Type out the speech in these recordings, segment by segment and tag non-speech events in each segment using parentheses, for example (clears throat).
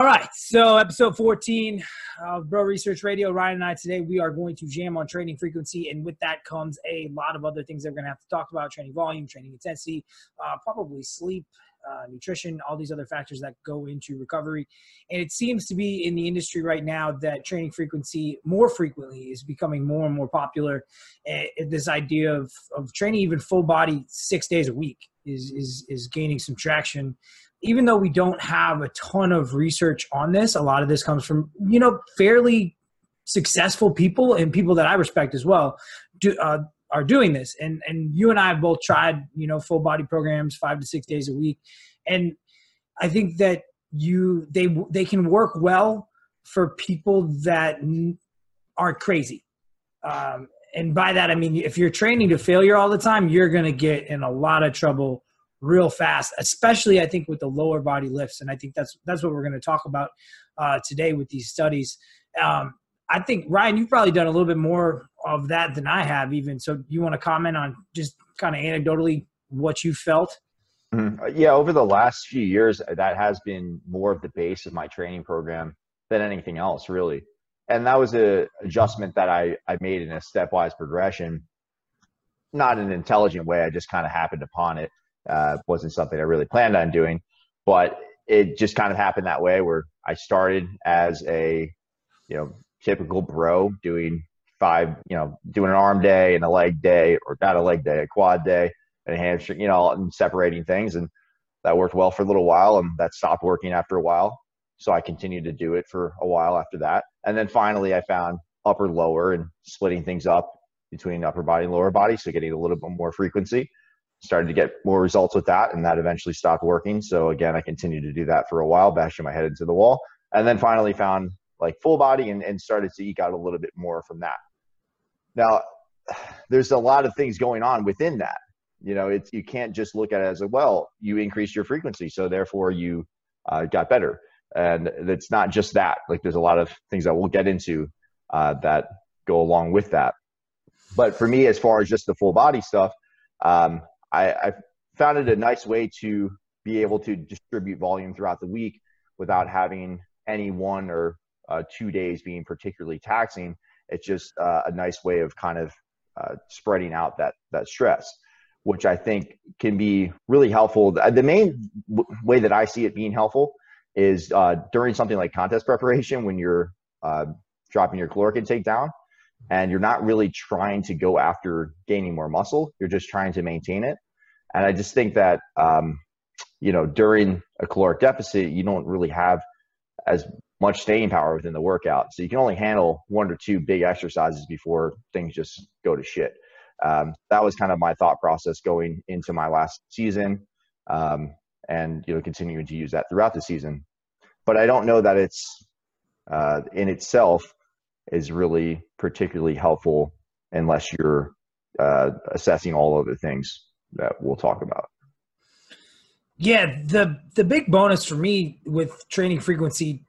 All right, so episode 14 of Bro Research Radio. Ryan and I today we are going to jam on training frequency, and with that comes a lot of other things that we're going to have to talk about: training volume, training intensity, uh, probably sleep, uh, nutrition, all these other factors that go into recovery. And it seems to be in the industry right now that training frequency more frequently is becoming more and more popular. And this idea of of training even full body six days a week is is is gaining some traction even though we don't have a ton of research on this, a lot of this comes from, you know, fairly successful people and people that I respect as well do, uh, are doing this. And, and you and I have both tried, you know, full body programs five to six days a week. And I think that you, they, they can work well for people that aren't crazy. Um, and by that, I mean, if you're training to failure all the time, you're going to get in a lot of trouble real fast, especially I think with the lower body lifts. And I think that's that's what we're going to talk about uh, today with these studies. Um, I think Ryan, you've probably done a little bit more of that than I have, even. So, you want to comment on just kind of anecdotally what you felt? Mm-hmm. Yeah, over the last few years, uh, that has been more of the base of my training program than anything else, really. And that was a adjustment that I, I made in a stepwise progression, not an intelligent way. I just kind of happened upon it. Uh, wasn't something I really planned on doing, but it just kind of happened that way where I started as a, you know, typical bro doing five, you know, doing an arm day and a leg day, or not a leg day, a quad day, and a hamstring, you know, and separating things. And that worked well for a little while, and that stopped working after a while. So I continued to do it for a while after that. And then finally, I found upper lower and splitting things up between upper body and lower body. So getting a little bit more frequency started to get more results with that, and that eventually stopped working. So again, I continued to do that for a while, bashing my head into the wall, and then finally found like full body and, and started to eke out a little bit more from that. Now, (sighs) there's a lot of things going on within that. You know, it's you can't just look at it as a well, you increased your frequency, so therefore you uh, got better. And it's not just that. Like there's a lot of things that we'll get into uh, that go along with that. But for me, as far as just the full body stuff, um, I, I found it a nice way to be able to distribute volume throughout the week without having any one or uh, two days being particularly taxing. It's just uh, a nice way of kind of uh, spreading out that that stress, which I think can be really helpful. The main w- way that I see it being helpful is uh, during something like contest preparation when you're uh, dropping your caloric intake down and you're not really trying to go after gaining more muscle. You're just trying to maintain it. And I just think that, um, you know, during a caloric deficit, you don't really have as much staying power within the workout. So you can only handle one or two big exercises before things just go to shit. Um, that was kind of my thought process going into my last season, um, and you know, continuing to use that throughout the season. But I don't know that it's uh, in itself is really particularly helpful unless you're uh, assessing all of the things that we'll talk about. Yeah, the the big bonus for me with training frequency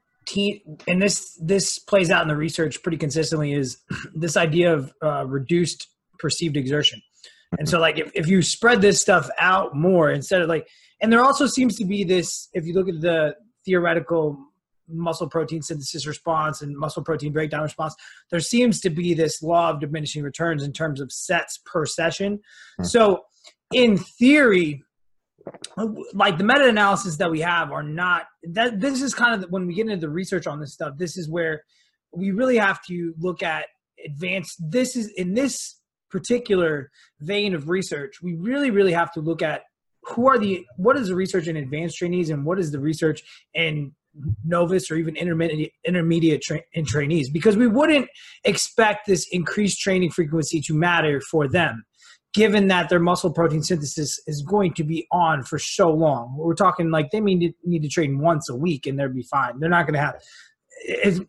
and this this plays out in the research pretty consistently is (clears throat) this idea of uh, reduced perceived exertion. And so like if, if you spread this stuff out more instead of like and there also seems to be this if you look at the theoretical muscle protein synthesis response and muscle protein breakdown response, there seems to be this law of diminishing returns in terms of sets per session. Mm-hmm. So, in theory, like the meta-analysis that we have are not that this is kind of when we get into the research on this stuff this is where we really have to look at advanced this is in this particular vein of research we really really have to look at who are the what is the research in advanced trainees and what is the research in novice or even intermediate intermediate tra- in trainees? Because we wouldn't expect this increased training frequency to matter for them given that their muscle protein synthesis is going to be on for so long we're talking like they need to, need to train once a week and they'll be fine they're not going to have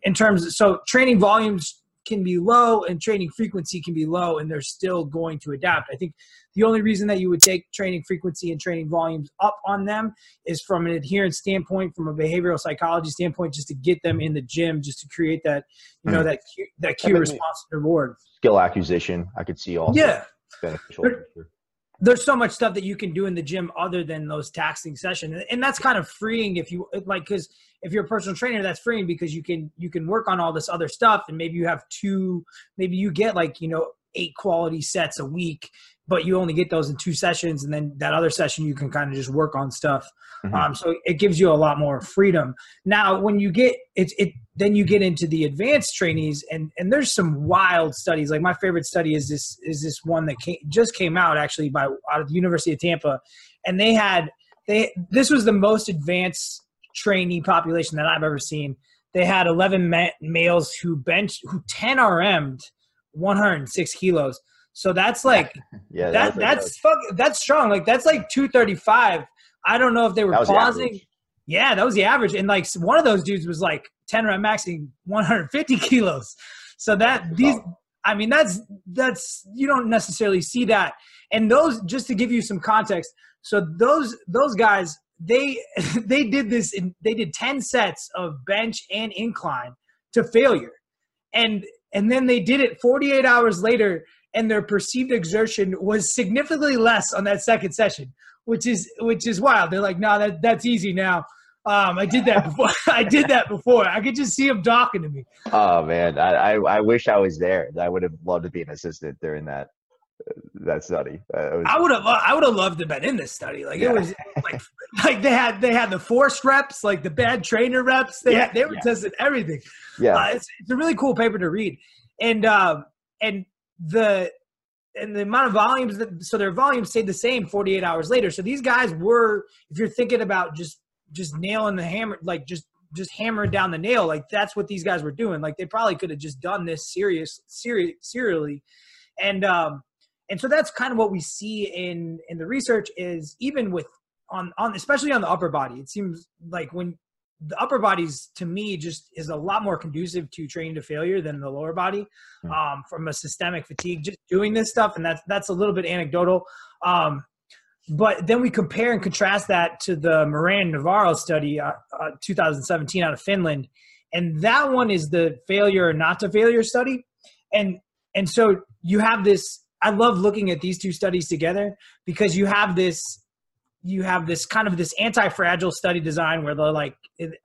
in terms of so training volumes can be low and training frequency can be low and they're still going to adapt. I think the only reason that you would take training frequency and training volumes up on them is from an adherence standpoint, from a behavioral psychology standpoint, just to get them in the gym, just to create that, you know, mm. that cue, that cue response reward. Skill acquisition, I could see also. Yeah. Beneficial. But, there's so much stuff that you can do in the gym other than those taxing sessions and that's kind of freeing if you like because if you're a personal trainer that's freeing because you can you can work on all this other stuff and maybe you have two maybe you get like you know eight quality sets a week but you only get those in two sessions and then that other session you can kind of just work on stuff. Mm-hmm. um, so it gives you a lot more freedom. Now when you get it, it then you get into the advanced trainees and and there's some wild studies. Like my favorite study is this is this one that came, just came out actually by out of the university of tampa and they had they this was the most advanced trainee population that i've ever seen. They had 11 ma- males who bench who 10 rm'd 106 kilos so that's like (laughs) yeah, that, that's fuck, that's strong. Like that's like 235. I don't know if they were pausing. The yeah, that was the average. And like one of those dudes was like 10 rep maxing 150 (laughs) kilos. So that these I mean that's that's you don't necessarily see that. And those just to give you some context. So those those guys they (laughs) they did this in, they did 10 sets of bench and incline to failure. And and then they did it 48 hours later and their perceived exertion was significantly less on that second session, which is which is wild. They're like, no, that that's easy now. Um, I did that (laughs) before. I did that before. I could just see him talking to me. Oh man, I, I, I wish I was there. I would have loved to be an assistant during that that study. Uh, was, I would have I would have loved to have been in this study. Like yeah. it was like like they had they had the forced reps, like the bad trainer reps. They yeah, had, they were yeah. testing everything. Yeah, uh, it's it's a really cool paper to read, and um and the and the amount of volumes that so their volumes stayed the same 48 hours later. So these guys were, if you're thinking about just just nailing the hammer, like just just hammering down the nail, like that's what these guys were doing. Like they probably could have just done this serious, serious, serially, and um, and so that's kind of what we see in in the research is even with on on especially on the upper body. It seems like when the upper bodies to me just is a lot more conducive to training to failure than the lower body hmm. um, from a systemic fatigue just doing this stuff and that's that's a little bit anecdotal um, but then we compare and contrast that to the moran navarro study uh, uh, 2017 out of finland and that one is the failure or not to failure study and and so you have this i love looking at these two studies together because you have this you have this kind of this anti-fragile study design where they're like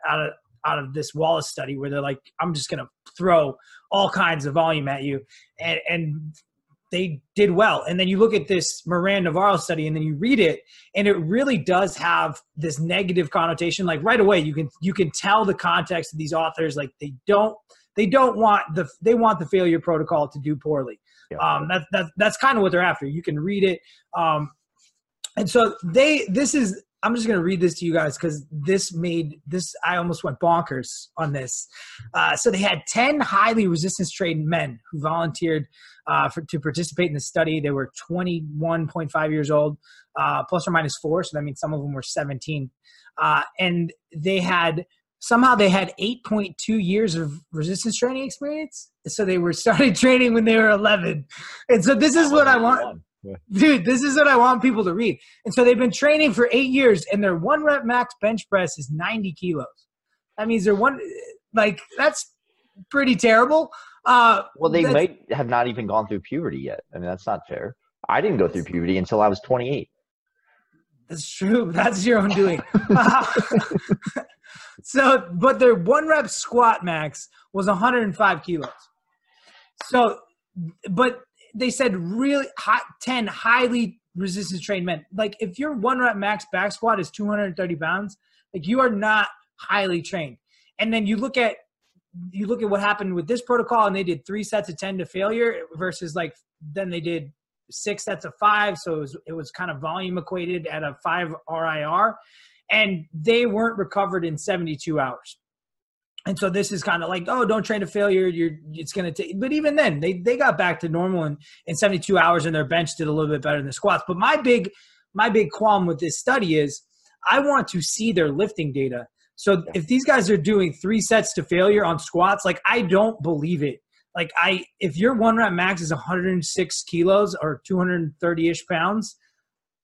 out of out of this Wallace study where they're like, I'm just gonna throw all kinds of volume at you, and and they did well. And then you look at this Moran Navarro study, and then you read it, and it really does have this negative connotation. Like right away, you can you can tell the context of these authors. Like they don't they don't want the they want the failure protocol to do poorly. Yeah. Um, that, that that's kind of what they're after. You can read it. Um, and so they this is I'm just going to read this to you guys because this made this, I almost went bonkers on this. Uh, so they had 10 highly resistance trained men who volunteered uh, for, to participate in the study. They were 21.5 years old, uh, plus or minus four. So that means some of them were 17. Uh, and they had, somehow they had 8.2 years of resistance training experience. So they were (laughs) started training when they were 11. And so this is what I want. Yeah. Dude, this is what I want people to read. And so they've been training for eight years, and their one rep max bench press is 90 kilos. That means they're one, like, that's pretty terrible. Uh, well, they might have not even gone through puberty yet. I mean, that's not fair. I didn't go through puberty until I was 28. That's true. (laughs) That's your own doing. (laughs) uh, (laughs) so, but their one rep squat max was 105 kilos. So, but they said really hot 10 highly resistance trained men. Like if your one rep max back squat is 230 pounds, like you are not highly trained. And then you look at you look at what happened with this protocol and they did three sets of 10 to failure versus like then they did six sets of five. So it was, it was kind of volume equated at a five RIR and they weren't recovered in 72 hours and so this is kind of like oh don't train to failure you're it's going to take but even then they they got back to normal in, in 72 hours and their bench did a little bit better than the squats. But my big my big qualm with this study is i want to see their lifting data. So if these guys are doing three sets to failure on squats like i don't believe it. Like i if your one rep max is 106 kilos or 230ish pounds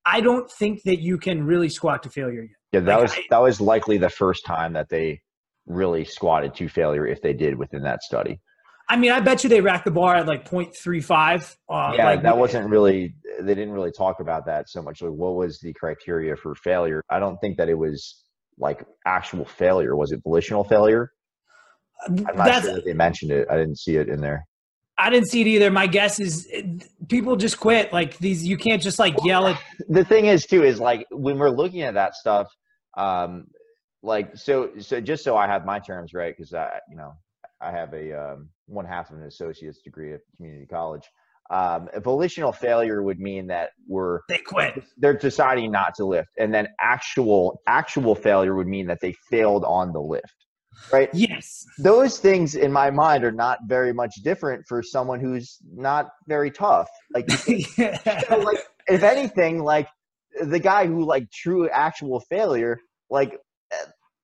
i don't think that you can really squat to failure yet. Yeah that like was I, that was likely the first time that they really squatted to failure if they did within that study. I mean, I bet you they racked the bar at like 0.35. Uh, yeah, like, that wasn't really. They didn't really talk about that so much. Like, what was the criteria for failure? I don't think that it was like actual failure. Was it volitional failure? I'm not That's, sure that they mentioned it. I didn't see it in there. I didn't see it either. My guess is people just quit. Like these, you can't just like yell at. the thing is too is like when we're looking at that stuff um like so so just so i have my terms right because i you know i have a um, one half of an associate's degree at community college um a volitional failure would mean that we're They quit. they're deciding not to lift and then actual actual failure would mean that they failed on the lift right Yes. those things in my mind are not very much different for someone who's not very tough like (laughs) so, like if anything like the guy who like true actual failure like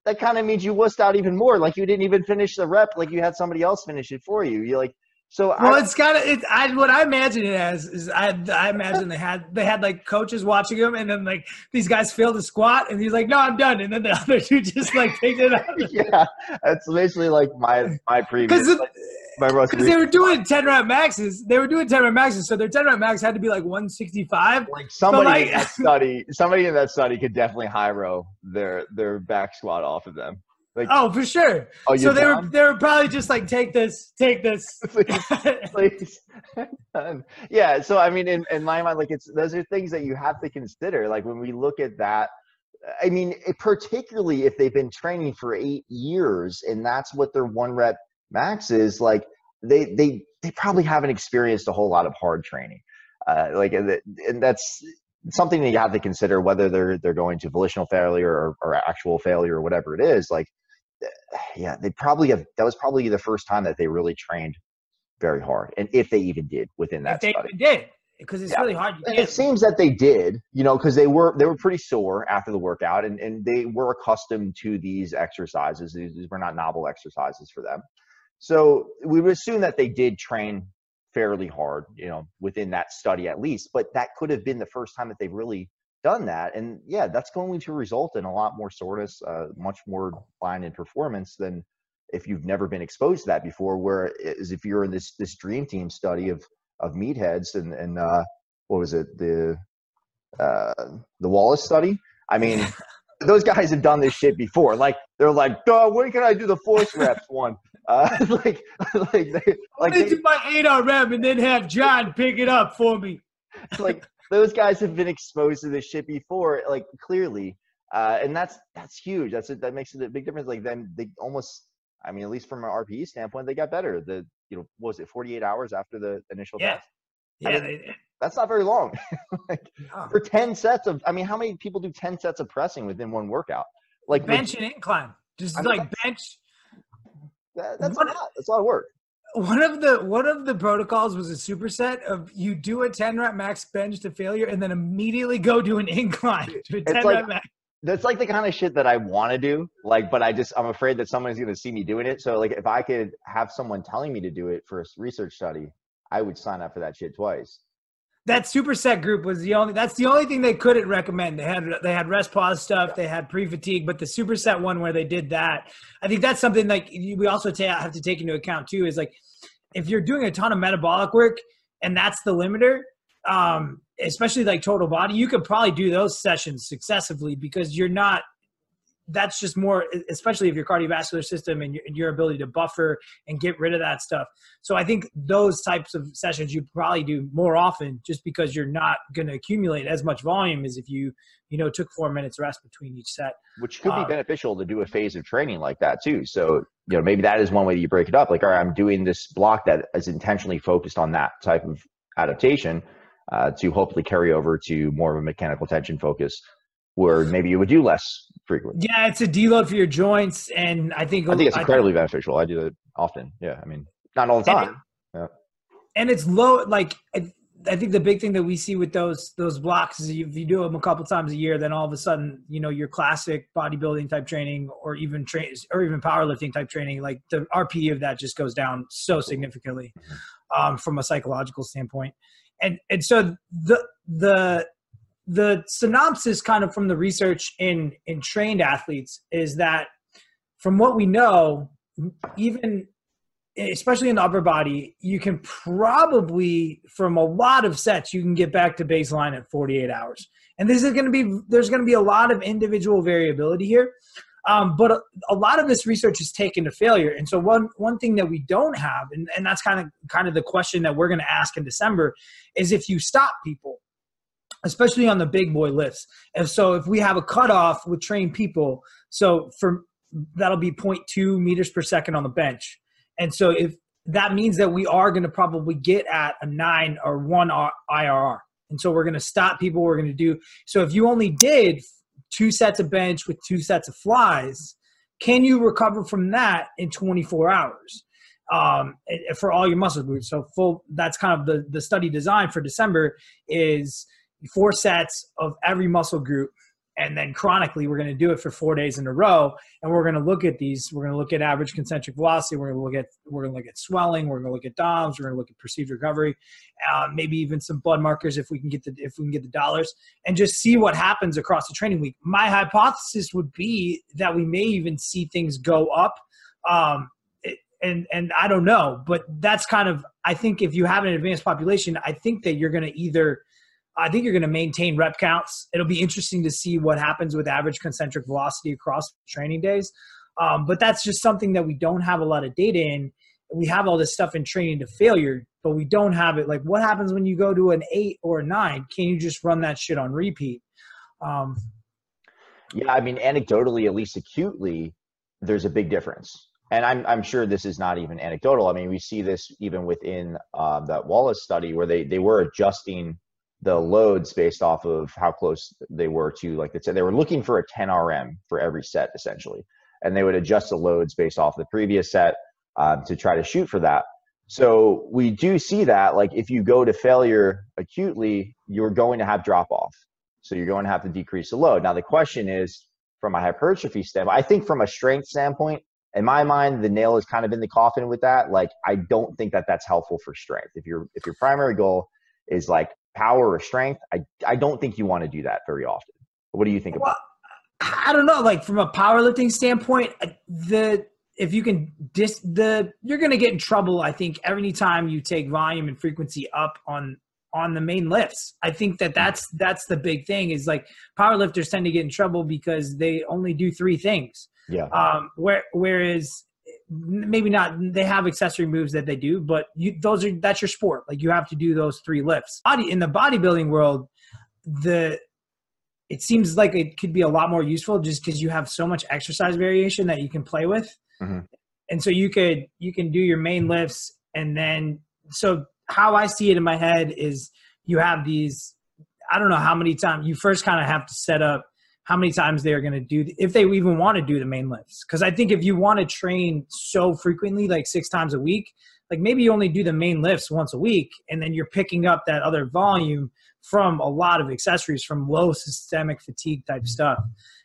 that kind of means you wussed out even more like you didn't even finish the rep like you had somebody else finish it for you you like so Well, I, it's kind of it. I what I imagine it as is I I imagine they had they had like coaches watching them, and then like these guys failed to squat, and he's like, "No, I'm done," and then the (laughs) other two just like picked it up (laughs) yeah that's basically like my my previous (laughs) because like, because they were doing ten rep maxes. They were doing ten rep maxes, so their ten rep max had to be like 165. like somebody like- in that (laughs) study somebody in that study could definitely high row their their back squat off of them like Oh, for sure. oh so they were they were probably just like, "Take this, take this." (laughs) please. Um, (laughs) yeah. So I mean, in, in my mind, like it's those are things that you have to consider. Like when we look at that, I mean, it, particularly if they've been training for eight years and that's what their one rep max is, like they they they probably haven't experienced a whole lot of hard training. Uh, like and that's something that you have to consider whether they're they're going to volitional failure or, or actual failure or whatever it is. Like (sighs) yeah, they probably have. That was probably the first time that they really trained very hard, and if they even did within if that they study. did, because it's Yeah. really hard. You And can't- it seems that they did, you know, because they were they were pretty sore after the workout, and and they were accustomed to these exercises. These, these were not novel exercises for them, so we would assume that they did train fairly hard, you know, within that study at least. But that could have been the first time that they've really done that, and yeah, that's going to result in a lot more soreness, uh, much more decline in performance than if you've never been exposed to that before. Whereas if you're in this this dream team study of of meatheads and and uh, what was it the uh, the Wallace study? I mean, (laughs) those guys have done this shit before. Like they're like, duh, when can I do the force reps one? Uh, (laughs) like like they, I'm like gonna they, do my eight RM and then have John pick it up for me. (laughs) like those guys have been exposed to this shit before, like clearly, uh, and that's that's huge. That's it. That makes it a big difference. Like then they almost, I mean, at least from an RPE standpoint, they got better. The you know, what was it 48 hours after the initial Yeah. test? Yeah, mean, they, That's not very long. (laughs) like oh. for 10 sets of, I mean, how many people do 10 sets of pressing within one workout? Like bench and incline, just I mean, like bench. That, that's a lot. That's a lot of work. One of the one of the protocols was a superset of you do a 10 rep max bench to failure and then immediately go to an (laughs) incline to a 10 like- rep max. That's like the kind of shit that I want to do. Like, but I just, I'm afraid that someone's going to see me doing it. So like, if I could have someone telling me to do it for a research study, I would sign up for that shit twice. That superset group was the only that's the only thing they couldn't recommend. They had they had rest pause stuff, they had pre fatigue, but the superset one where they did that, I think that's something like we also ta- have to take into account too is like if you're doing a ton of metabolic work and that's the limiter, um, especially like total body, you could probably do those sessions successively because you're not. That's just more, especially if your cardiovascular system and your, your ability to buffer and get rid of that stuff. So I think those types of sessions you probably do more often, just because you're not going to accumulate as much volume as if you, you know, took four minutes rest between each set. which could be Um, beneficial to do a phase of training like that too. So, you know, maybe that is one way that you break it up. Like, all right, I'm doing this block that is intentionally focused on that type of adaptation uh, to hopefully carry over to more of a mechanical tension focus where maybe you would do less frequently. Yeah, it's a deload for your joints, and I think I think it's I incredibly beneficial. I do it often. Yeah. I mean, not all the And it- time. and it's low. Like I, I think the big thing that we see with those those blocks is if you do them a couple times a year, then all of a sudden, you know, your classic bodybuilding type training, or even train, or even powerlifting type training, like the RPE of that just goes down so significantly um, from a psychological standpoint. And and so the the the synopsis kind of from the research in in trained athletes is that from what we know even especially in the upper body, you can probably, from a lot of sets, you can get back to baseline at 48 hours. And this is going to be, there's going to be a lot of individual variability here. Um, but a, a, lot of this research is taken to failure. And so one, one thing that we don't have, and, and that's kind of, kind of the question that we're going to ask in December is if you stop people, especially on the big boy lifts. And so if we have a cutoff with trained people, so for that'll be 0.2 meters per second on the bench. And so if that means that we are going to probably get at a nine or one IRR. And so we're going to stop people. We're going to do so. If you only did two sets of bench with two sets of flies, can you recover from that in 24 hours um, for all your muscle groups? So full. That's kind of the the study design for December is four sets of every muscle group and then chronically we're going to do it for four days in a row and we're going to look at these. We're going to look at average concentric velocity we're going to look at we're going to look at swelling we're going to look at doms we're going to look at perceived recovery uh, maybe even some blood markers if we can get the if we can get the dollars and just see what happens across the training week. My hypothesis would be that we may even see things go up um, and and I don't know, but that's kind of I think if you have an advanced population, I think that you're going to either I think you're going to maintain rep counts. It'll be interesting to see what happens with average concentric velocity across training days. Um, but that's just something that we don't have a lot of data in. We have all this stuff in training to failure, but we don't have it. Like, what happens when you go to an eight or a nine? Can you just run that shit on repeat? Um, yeah, I mean, anecdotally, at least acutely, there's a big difference. And I'm, I'm sure this is not even anecdotal. I mean, we see this even within uh, that Wallace study where they, they were adjusting the loads based off of how close they were to like they said they were looking for a 10 rm for every set essentially. And they would adjust the loads based off the previous set um, to try to shoot for that. So we do see that like if you go to failure acutely you're going to have drop off so you're going to have to decrease the load. Now the question is from a hypertrophy standpoint i think from a strength standpoint in my mind the nail is kind of in the coffin with that. Like i don't think that that's helpful for strength. If your if your primary goal is like power or strength, I, I don't think you want to do that very often. What do you think well, about? I don't know. Like from a powerlifting standpoint, uh, the if you can dis the you're going to get in trouble. I think every time you take volume and frequency up on on the main lifts. I think that that's that's the big thing is like powerlifters tend to get in trouble because they only do three things. Yeah. Um. Where whereas maybe not they have accessory moves that they do but you those are that's your sport. Like you have to do those three lifts. Body in the bodybuilding world the it seems like it could be a lot more useful just because you have so much exercise variation that you can play with. Mm-hmm. and so you could you can do your main lifts and then so how i see it in my head is you have these i don't know how many times you first kind of have to set up how many times they are going to do if they even want to do the main lifts. Because i think if you want to train so frequently like six times a week like maybe you only do the main lifts once a week and then you're picking up that other volume from a lot of accessories from low systemic fatigue type stuff.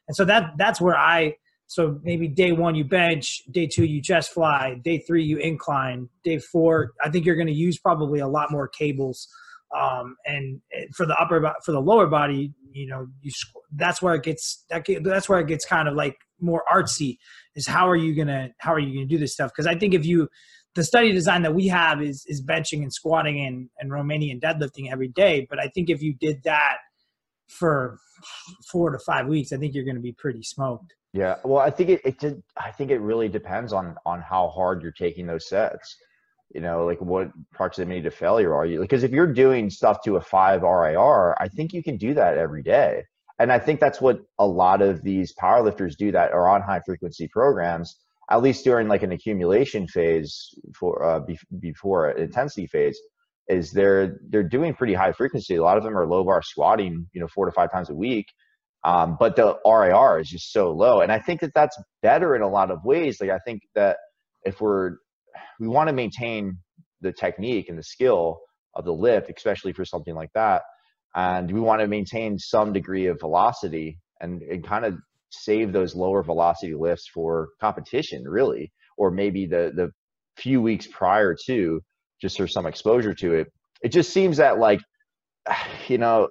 And so that that's where i so maybe day one you bench day two you chest fly day three you incline day four i think you're going to use probably a lot more cables um, and for the upper for the lower body you know you that's where it gets that that's where it gets kind of like more artsy is how are you gonna how are you gonna do this stuff? Because i think if you the study design that we have is is benching and squatting and and romanian deadlifting every day but i think if you did that for four to five weeks i think you're gonna be pretty smoked. Yeah well i think it, it did i think it really depends on on how hard you're taking those sets you know, like what proximity to failure are you? Because if you're doing stuff to a five RIR, I think you can do that every day. And I think that's what a lot of these powerlifters do that are on high frequency programs, at least during like an accumulation phase for uh, be- before an intensity phase, is they're they're doing pretty high frequency. A lot of them are low bar squatting, you know, four to five times a week. Um, but the RIR is just so low, and I think that that's better in a lot of ways. Like I think that if we're we want to maintain the technique and the skill of the lift, especially for something like that. And we want to maintain some degree of velocity and, and kind of save those lower velocity lifts for competition, really, or maybe the the few weeks prior to, just for some exposure to it. It just seems that like, (sighs) you know,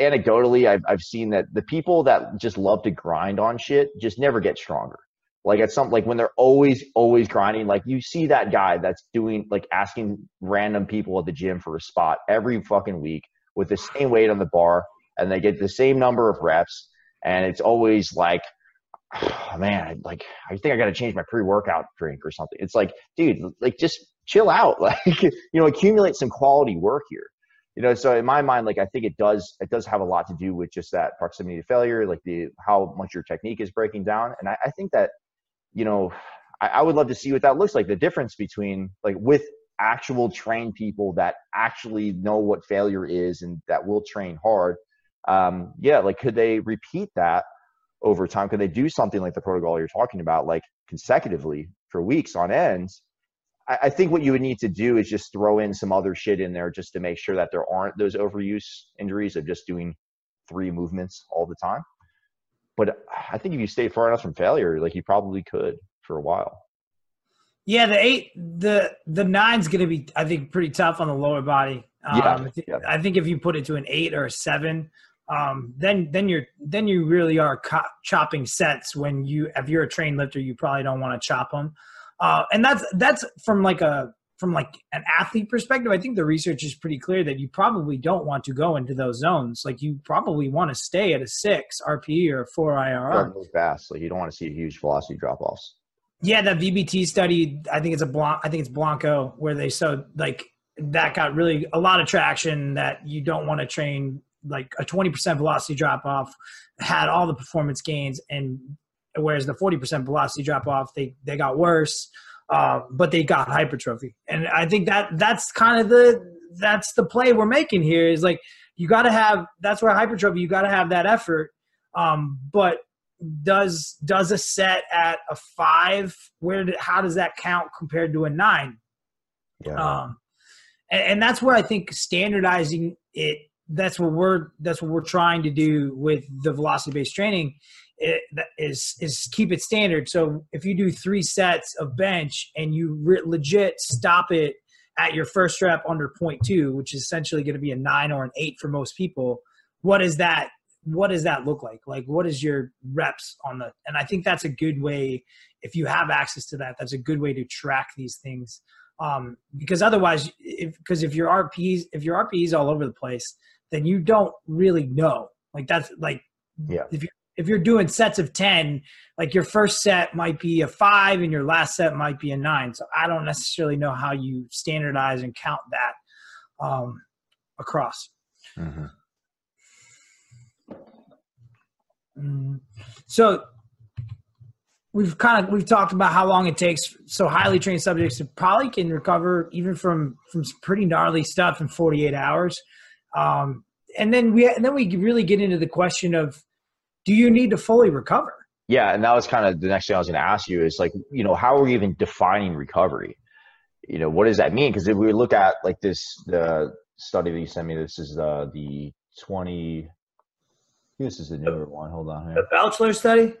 anecdotally, I've I've seen that the people that just love to grind on shit just never get stronger Like at some like when they're always always grinding, like you see that guy that's doing like asking random people at the gym for a spot every fucking week with the same weight on the bar, and they get the same number of reps, and it's always like, oh, (sighs) man, like I think I got to change my pre-workout drink or something. It's like, dude, like just chill out, (laughs) like you know, accumulate some quality work here you know so in my mind like i think it does it does have a lot to do with just that proximity to failure like the how much your technique is breaking down and i, I think that you know I, I, would love to see what that looks like the difference between like with actual trained people that actually know what failure is and that will train hard um yeah like could they repeat that over time could they do something like the protocol you're talking about like consecutively for weeks on ends I, I think what you would need to do is just throw in some other shit in there just to make sure that there aren't those overuse injuries of just doing three movements all the time. But I think if you stay far enough from failure, like you probably could for a while. Yeah, the eight, the the nine's going to be, I think, pretty tough on the lower body. Um, yeah, I, think, yeah. I think if you put it to an eight or a seven, um, then then you're then you really are co- chopping sets. When you if you're a trained lifter, you probably don't want to chop them. Uh, and that's that's from like a from like an athlete perspective. I think the research is pretty clear that you probably don't want to go into those zones. Like you probably want to stay at a six RPE or a four IRR. Move fast. Like you don't want to see huge velocity drop offs. Yeah, that VBT study. I think it's a Blanc. I think it's Blanco where they so like that got really a lot of traction. That you don't want to train like a 20% velocity drop off had all the performance gains and whereas the 40% velocity drop off they they got worse uh, but they got hypertrophy and i think that that's kind of the that's the play we're making here is like you got to have that's where hypertrophy you got to have that effort. Um, but does does a set at a five where did, how does that count compared to a nine? Yeah. um, and, and that's where i think standardizing it that's what we're that's what we're trying to do with the velocity based training it, is is keep it standard. So if you do three sets of bench and you re- legit stop it at your first rep under point two, which is essentially going to be a nine or an eight for most people, what is that? What does that look like? Like, what is your reps on the? And I think that's a good way. If you have access to that, that's a good way to track these things. Um, because otherwise, if because if your RPs if your RPs all over the place, then you don't really know. Like that's like yeah. If you if you're doing sets of 10 like your first set might be a five and your last set might be a nine so i don't necessarily know how you standardize and count that um, across mm-hmm. mm. so we've kind of we've talked about how long it takes so highly trained subjects probably can recover even from from some pretty gnarly stuff in 48 hours um, and then we and then we really get into the question of do you need to fully recover? Yeah, and that was kind of the next thing I was going to ask you is like, you know, how are we even defining recovery? You know, what does that mean? Because if we look at like this, the study that you sent me, this is the the twenty. This is the newer one. Hold on here. The Belcher study.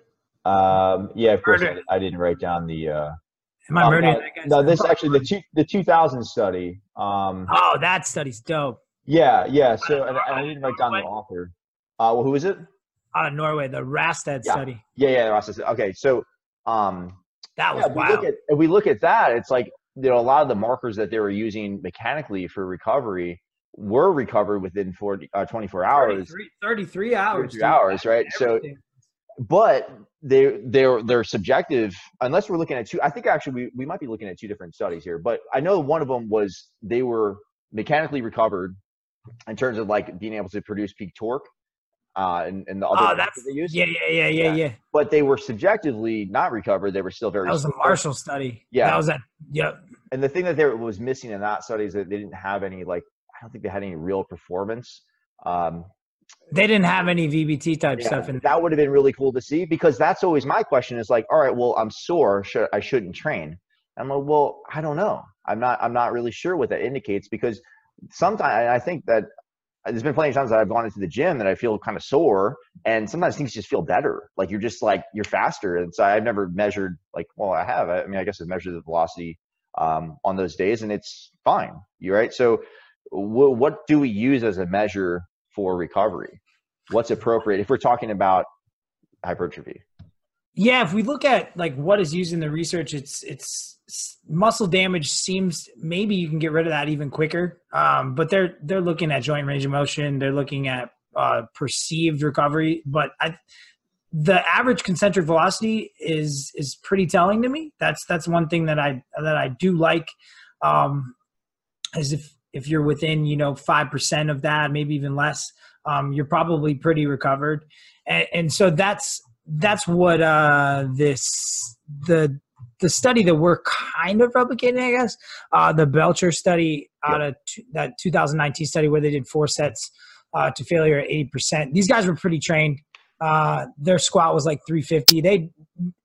Um, yeah, of course. I, I, didn't write down the. Uh, Am I um, no, no, this actually the two, the 2000 study. Um, oh, that study's dope. Yeah, yeah. So, and, and I didn't write down the author. Uh, well, who is it? Out of Norway, the Raastad yeah. study. Yeah, yeah, Raastad. Okay, so um, that was yeah, wow. We look at, if we look at that, it's like you know a lot of the markers that they were using mechanically for recovery were recovered within 40, uh, 24 hours 33, 33 hours 33 hours right Everything. so but they they're they're subjective unless we're looking at two i think actually we, we might be looking at two different studies here but i know one of them was they were mechanically recovered in terms of like being able to produce peak torque uh, and, and the other oh, that's, they used. Yeah, yeah, yeah, yeah, yeah. But they were subjectively not recovered. They were still very. That was a Marshall study. Yeah, that was that. Yep. And the thing that there was missing in that study is that they didn't have any like I don't think they had any real performance. Um, they didn't have any VBT type yeah, stuff in that would have been really cool to see because that's always my question is like all right well I'm sore should I shouldn't train I'm like well I don't know I'm not I'm not really sure what that indicates because sometimes I think that there's been plenty of times that I've gone into the gym that I feel kind of sore, and sometimes things just feel better. Like you're just like you're faster. And so I've never measured like, well, I have. I mean, I guess I've measured the velocity um, on those days, and it's fine. You right? So, w- what do we use as a measure for recovery? What's appropriate if we're talking about hypertrophy? yeah, if we look at like what is used in the research, it's it's muscle damage seems maybe you can get rid of that even quicker. Um, but they're they're looking at joint range of motion. They're looking at uh, perceived recovery. But I, the average concentric velocity is is pretty telling to me. That's that's one thing that I that I do like. Um, is if if you're within you know five percent of that, maybe even less, um, you're probably pretty recovered. And, and so that's that's what uh, this the the study that we're kind of replicating, I guess, uh, the Belcher study out yep. of t- that 2019 study where they did four sets uh, to failure at 80%. These guys were pretty trained. Uh, their squat was like 350. They,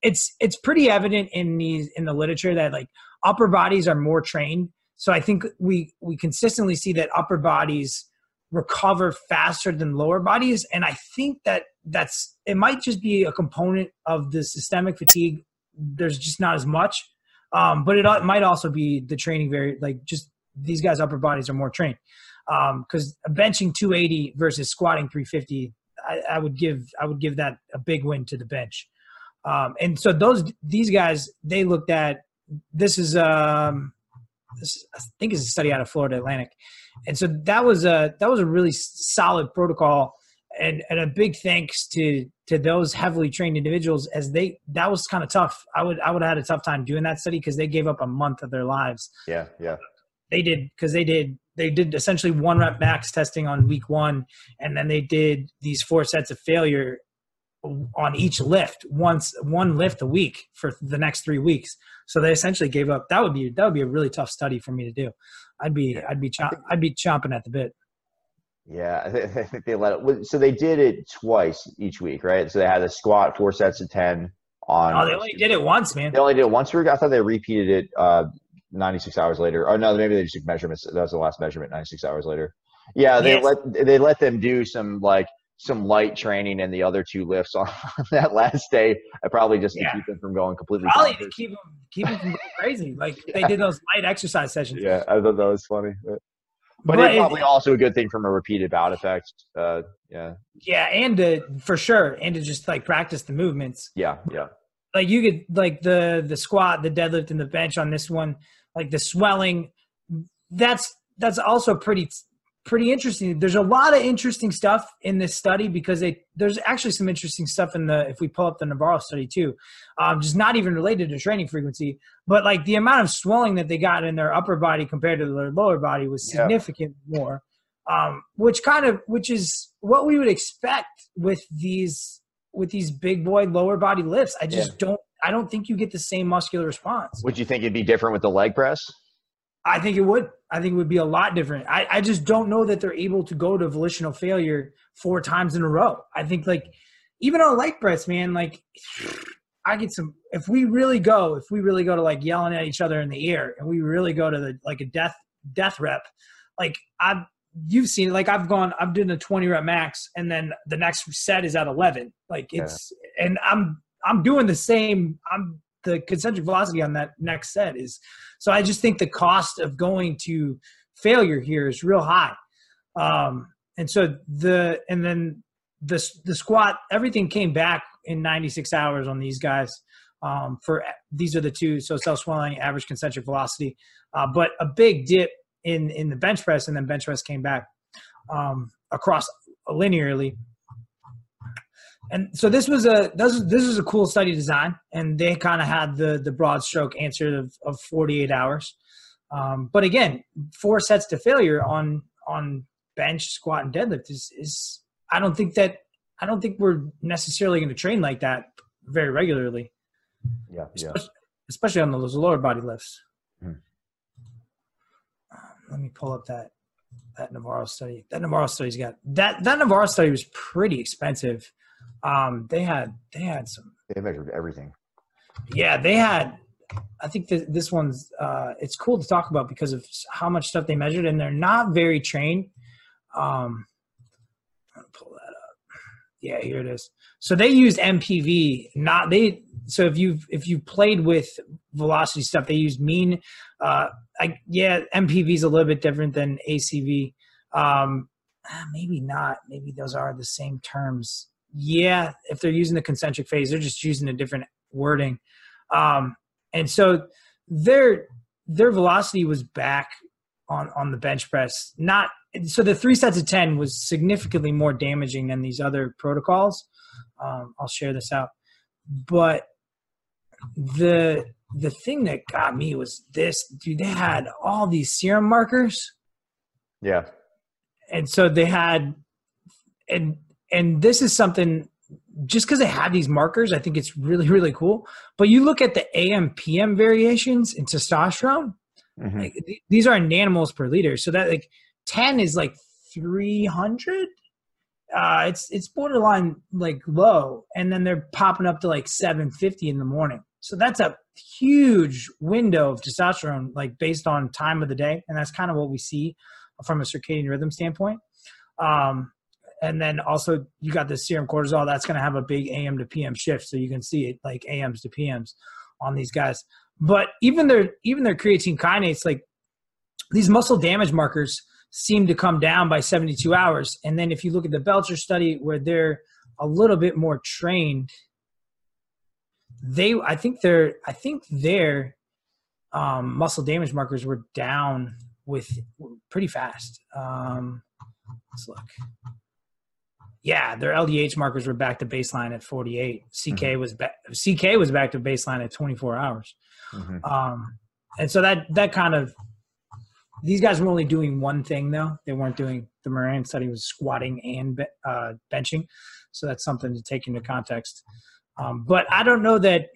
it's it's pretty evident in these in the literature that like upper bodies are more trained. So I think we we consistently see that upper bodies recover faster than lower bodies, and I think that that's it might just be a component of the systemic fatigue there's just not as much. Um, but it might also be the training very like just these guys upper bodies are more trained. Because um, benching 280 versus squatting 350 I, I, would give i would give that a big win to the bench. Um, and so those these guys they looked at this is um this, i think is a study out of florida atlantic. And so that was a that was a really solid protocol and and a big thanks to to those heavily trained individuals as they that was kind of tough. I would I would have had a tough time doing that study because they gave up a month of their lives. Yeah, yeah. They did because they did they did essentially one rep max testing on week one, and then they did these four sets of failure on each lift once one lift a week for the next three weeks. So they essentially gave up. That would be that would be a really tough study for me to do. I'd be I'd be chomp, I'd be chomping at the bit. Yeah, (laughs) I think they let it. So they did it twice each week, right? So they had a squat, four sets of ten. On oh, they only did it once, man. They only did it once. I thought they repeated it uh, 96 hours later. Oh no, maybe they just took measurements. That was the last measurement, 96 hours later. Yeah, they yes. let they let them do some like some light training and the other two lifts (laughs) on that last day. I probably just to yeah. keep them from going completely. Probably to keep them keep them from going (laughs) crazy. Like yeah. they did those light exercise sessions. Yeah, I thought that was funny. But, but it's probably it, also a good thing from a repeated bout effect. Uh, yeah. Yeah, and to for sure, and to just like practice the movements. Yeah, yeah. Like you could like the the squat, the deadlift, and the bench on this one, like the swelling. That's that's also pretty pretty interesting. There's a lot of interesting stuff in this study because they there's actually some interesting stuff in the if we pull up the Navarro study too, um, just not even related to training frequency, but like the amount of swelling that they got in their upper body compared to their lower body was significant yeah. more, um, which kind of which is what we would expect with these with these big boy lower body lifts. I just yeah. don't I don't think you get the same muscular response. Would you think it'd be different with the leg press? I think it would. I think it would be a lot different. I, I just don't know that they're able to go to volitional failure four times in a row. I think like even on leg press, man, like I get some if we really go, if we really go to like yelling at each other in the ear and we really go to the like a death death rep, like I've you've seen it, like I've gone I've done a 20 rep max and then the next set is at 11. Like it's yeah. and I'm I'm doing the same I'm the concentric velocity on that next set is so i just think the cost of going to failure here is real high. Um and so the and then the the squat everything came back in 96 hours on these guys um for these are the two so self swelling average concentric velocity uh, but a big dip in in the bench press and then bench press came back um across linearly and so this was a this, this was a cool study design and they kind of had the the broad stroke answer of, of 48 hours. Um, but again four sets to failure on on bench squat and deadlift is is i don't think that i don't think we're necessarily going to train like that very regularly. Yeah yeah. Especially, especially on those lower body lifts. Hmm. um, let me pull up that that navarro study. That navarro study's got that that navarro study was pretty expensive um, they had they had some. They measured everything. Yeah, they had. I think that this one's uh, it's cool to talk about because of how much stuff they measured, and they're not very trained. Um, I'm gonna pull that up. Yeah, here it is. So they used MPV, not they. So if you've if you played with velocity stuff, they use mean. Uh, I yeah, MPV is a little bit different than ACV. Um, ah, maybe not. Maybe those are the same terms yeah, if they're using the concentric phase, they're just using a different wording. Um, and so their their velocity was back on on the bench press. Not so the three sets of ten was significantly more damaging than these other protocols. Um, I'll share this out, but the the thing that got me was this dude they had all these serum markers yeah and so they had and and this is something just because they have these markers i think it's really (laughs) really cool. But you look at the am pm variations in testosterone mm-hmm. like, these are nanomoles per liter. So that like 10 is like 300 uh it's it's borderline like low. And then they're popping up to like 750 in the morning. So that's a huge window of testosterone, like based on time of the day, and that's kind of what we see from a circadian rhythm standpoint. Um, and then also you got the serum cortisol that's going to have a big AM to PM shift, so you can see it like AMs to PMs on these guys. But even their even their creatine kinase, like these muscle damage markers, seem to come down by 72 hours. And then if you look at the Belcher study, where they're a little bit more trained they I think they're I think their um, muscle damage markers were down with pretty fast. Um, let's look. Yeah, their LDH markers were back to baseline at 48. CK mm-hmm. was back. CK was back to baseline at 24 hours. Mm-hmm. Um, and so that that kind of these guys were only doing one thing though. They weren't doing the Moran study was squatting and uh, benching. So that's something to take into context. Um, but I don't know that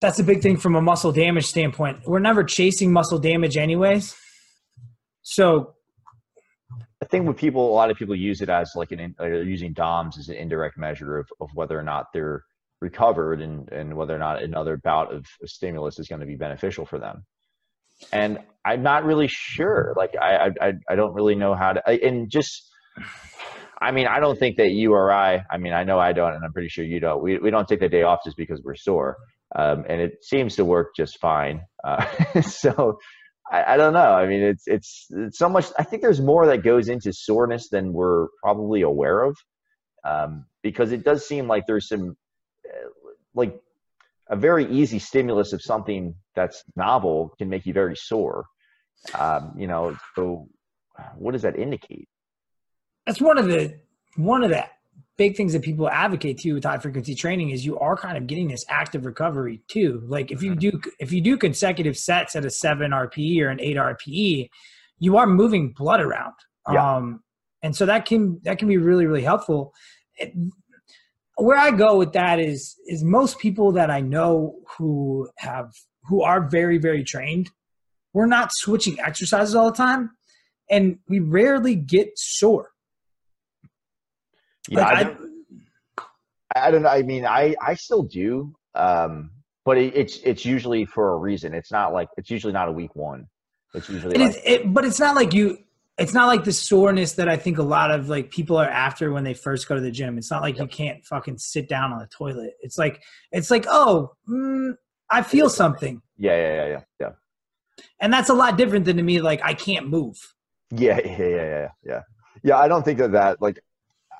that's a big thing from a muscle damage standpoint. We're never chasing muscle damage, anyways. So I think when people, a lot of people use it as like an, uh, using DOMS as an indirect measure of, of whether or not they're recovered and, and whether or not another bout of stimulus is going to be beneficial for them. And I'm not really sure. Like, I, I, I don't really know how to, and just I mean, I don't think that you or I, I mean, I know I don't, and I'm pretty sure you don't. We, we don't take the day off just because we're sore. Um, and it seems to work just fine. Uh, (laughs) so I, I, don't know. I mean, it's, it's, it's so much, I think there's more that goes into soreness than we're probably aware of. Um, because it does seem like there's some, uh, like a very easy stimulus of something that's novel can make you very sore. Um, you know, so what does that indicate? that's one of the one of the big things that people advocate to you with high frequency training is you are kind of getting this active recovery too. Like if you mm-hmm. do if you do consecutive sets at a seven RPE or an eight RPE, you are moving blood around. Yeah. Um, and so that can that can be really really helpful. It, where I go with that is is most people that I know who have who are very very trained, we're not switching exercises all the time, and we rarely get sore. Yeah, like, I, don't, I, don't know. I mean, I I still do, um, but it, it's it's usually for a reason. It's not like it's usually not a week one. It's usually, like, it, but it's not like you. It's not like the soreness that I think a lot of like people are after when they first go to the gym. It's not like yep. you can't fucking sit down on the toilet. It's like it's like oh, mm, I feel something. Yeah, yeah, yeah, yeah, yeah. And that's a lot different than to me. Like I can't move. Yeah, (laughs) yeah, yeah, yeah, yeah. Yeah, I don't think that that like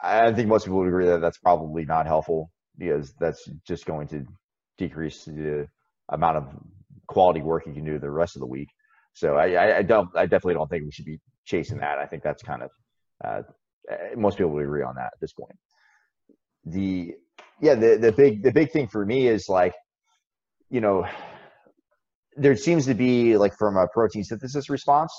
I think most people would agree that that's probably not helpful because that's just going to decrease the amount of quality work you can do the rest of the week. So I, I don't, I definitely don't think we should be chasing that. I think that's kind of, uh, most people would agree on that at this point. The, yeah, the, the big, the big thing for me is like, you know, there seems to be like from a protein synthesis response,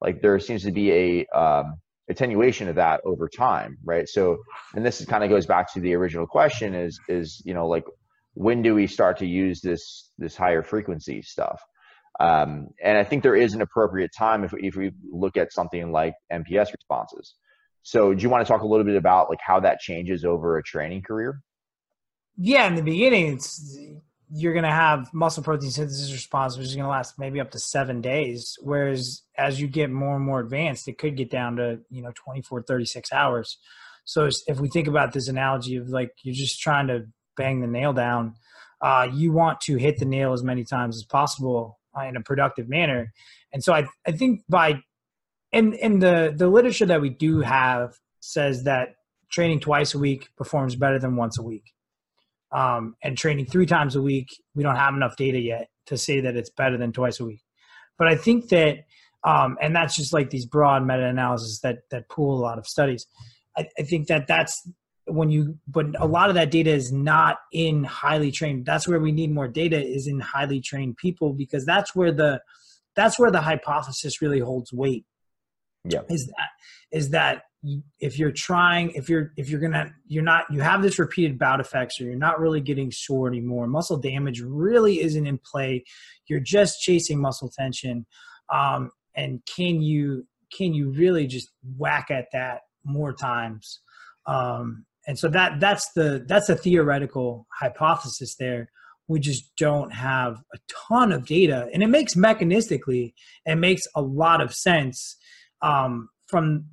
like there seems to be a, um, attenuation of that over time right? So and this kind of goes back to the original question is is you know like when do we start to use this this higher frequency stuff? Um, and i think there is an appropriate time if, if we look at something like mps responses. So do you want to talk a little bit about like how that changes over a training career? Yeah in the beginning it's you're going to have muscle protein synthesis response, which is going to last maybe up to seven days. Whereas as you get more and more advanced, it could get down to, you know, 24, 36 hours. So if we think about this analogy of like you're just trying to bang the nail down, uh, you want to hit the nail as many times as possible uh, in a productive manner. And so I, I think by, in, in the, the literature that we do have says that training twice a week performs better than once a week. Um, and training three times a week, we don't have enough data yet to say that it's better than twice a week. But I think that, um, and that's just like these broad meta-analyses that that pool a lot of studies. I, I think that that's when you, but a lot of that data is not in highly trained. That's where we need more data is in highly trained people because that's where the that's where the hypothesis really holds weight. Yeah, is that is that if you're trying if you're if you're gonna you're not you have this repeated bout effects or you're not really getting sore anymore muscle damage really isn't in play. You're just chasing muscle tension um, and can you can you really just whack at that more times? Um, and so that that's the that's a theoretical hypothesis there. We just don't have a ton of data and it makes mechanistically it makes a lot of sense um, from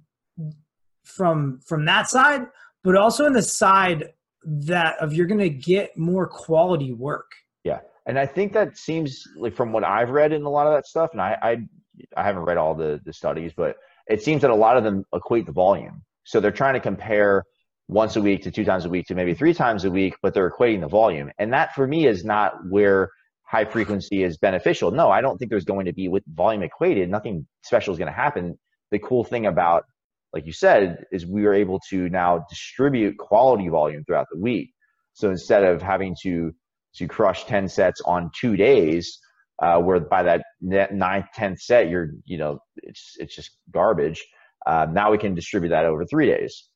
from from that side, but also in the side that of you're going to get more quality work. Yeah, and I think that seems like from what I've read in a lot of that stuff, and I I, I haven't read all the the studies, but it seems that a lot of them equate the volume. So they're trying to compare once a week to two times a week to maybe three times a week, but they're equating the volume. And that for me is not where high frequency is beneficial. No, I don't think there's going to be with volume equated, nothing special is going to happen. The cool thing about like you said, is we are able to now distribute quality volume throughout the week. So instead of having to to crush 10 sets on two days, uh, where by that ninth, tenth set, you're, you know, it's, it's just garbage. Uh, now we can distribute that over three days.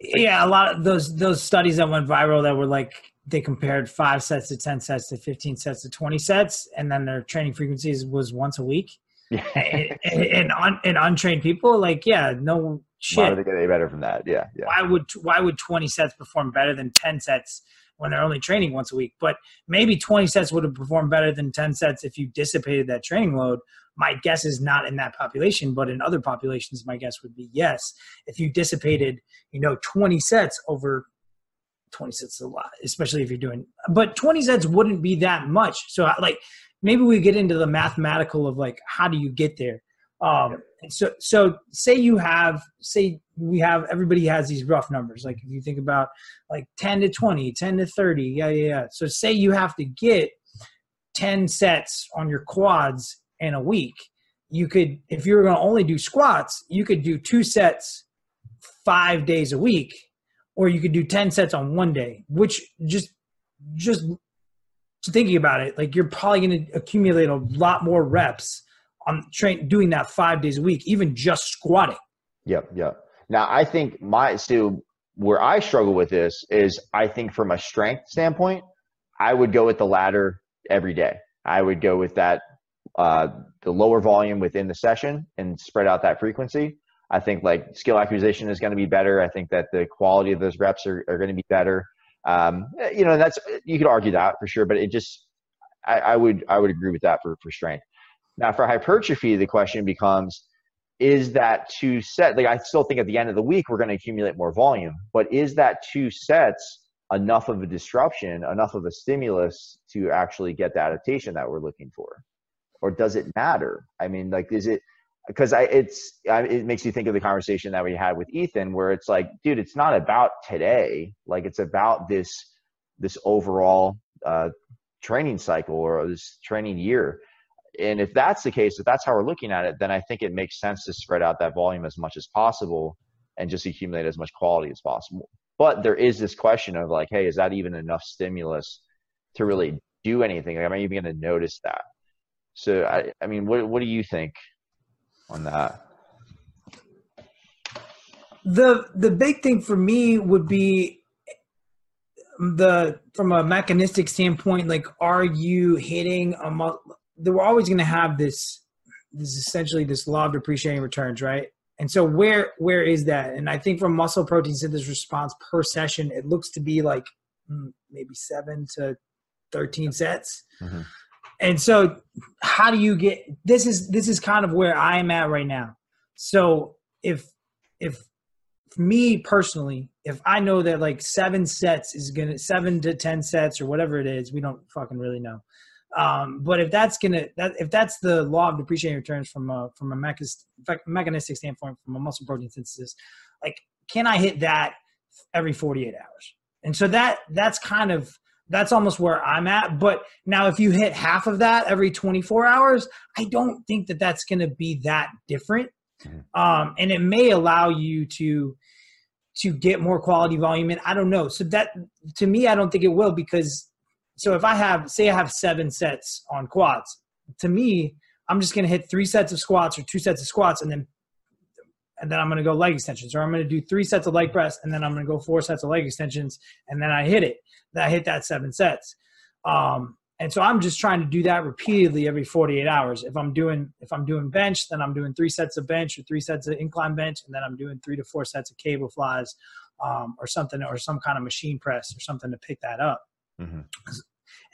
Yeah. A lot of those, those studies that went viral that were like, they compared five sets to 10 sets to 15 sets to 20 sets. And then their training frequencies was once a week (laughs) and, and, un, and untrained people, like, yeah, no shit. Why would they get any better from that? Yeah, yeah. Why would why would twenty sets perform better than ten sets when they're only training once a week? But maybe twenty sets would have performed better than ten sets if you dissipated that training load. My guess is not in that population, but in other populations, my guess would be yes. If you dissipated, you know, twenty sets over 20 sets a lot, especially if you're doing, but 20 sets wouldn't be that much. So like maybe we get into the mathematical of like how do you get there? Um, so so say you have say we have everybody has these rough numbers. Like if you think about like 10 to 20 10 to 30 yeah yeah yeah. So say you have to get 10 sets on your quads in a week. You could if you were going to only do squats you could do two sets five days a week or you could do 10 sets on one day which just just thinking about it, like you're probably going to accumulate a lot more reps on train doing that five days a week, even just squatting. Yep, yep. Now I think my so where I struggle with this is I think from a strength standpoint, I would go with the ladder every day. I would go with that uh, the lower volume within the session and spread out that frequency. I think like skill acquisition is going to be better. I think that the quality of those reps are, are going to be better. Um, you know, that's you could argue that for sure, but it just I, I would I would agree with that for for strength. Now for hypertrophy, the question becomes: Is that two set? Like I still think at the end of the week we're going to accumulate more volume, but is that two sets enough of a disruption, enough of a stimulus to actually get the adaptation that we're looking for, or does it matter? I mean, like, is it because I it's I, it makes you think of the conversation that we had with Ethan, where it's like, dude, it's not about today. Like, it's about this this overall uh, training cycle or this training year. And if that's the case, if that's how we're looking at it, then I think it makes sense to spread out that volume as much as possible and just accumulate as much quality as possible. But there is this question of like, hey, is that even enough stimulus to really do anything? Like, am I even going to notice that? So, I, I mean, what what do you think on that? The the big thing for me would be the from a mechanistic standpoint, like are you hitting a mu- we're always going to have this this essentially this law of depreciating returns, right? And so where where is that? And I think from muscle protein synthesis response per session, it looks to be like hmm, maybe seven to thirteen sets. Mm-hmm and so how do you get this is this is kind of where i'm at right now so if if me personally if i know that like seven sets is gonna seven to ten sets or whatever it is we don't fucking really know um, but if that's gonna that if that's the law of depreciating returns from a from a mechanistic standpoint from a muscle protein synthesis like can I hit that every 48 hours? And so that that's kind of that's almost where I'm at. But now, if you hit half of that every 24 hours, I don't think that that's going to be that different. Mm-hmm. Um, and it may allow you to to get more quality volume in. I don't know. So that to me, I don't think it will because so if I have say I have seven sets on quads, to me, I'm just going to hit three sets of squats or two sets of squats and then and then I'm going to go leg extensions, or I'm going to do three sets of leg press, and then I'm going to go four sets of leg extensions, and then I hit it. I hit that seven sets. Um, and so I'm just trying to do that repeatedly every 48 hours. If I'm doing if I'm doing bench, then I'm doing three sets of bench or three sets of incline bench, and then I'm doing three to four sets of cable flies, um, or something, or some kind of machine press or something to pick that up. Mm-hmm.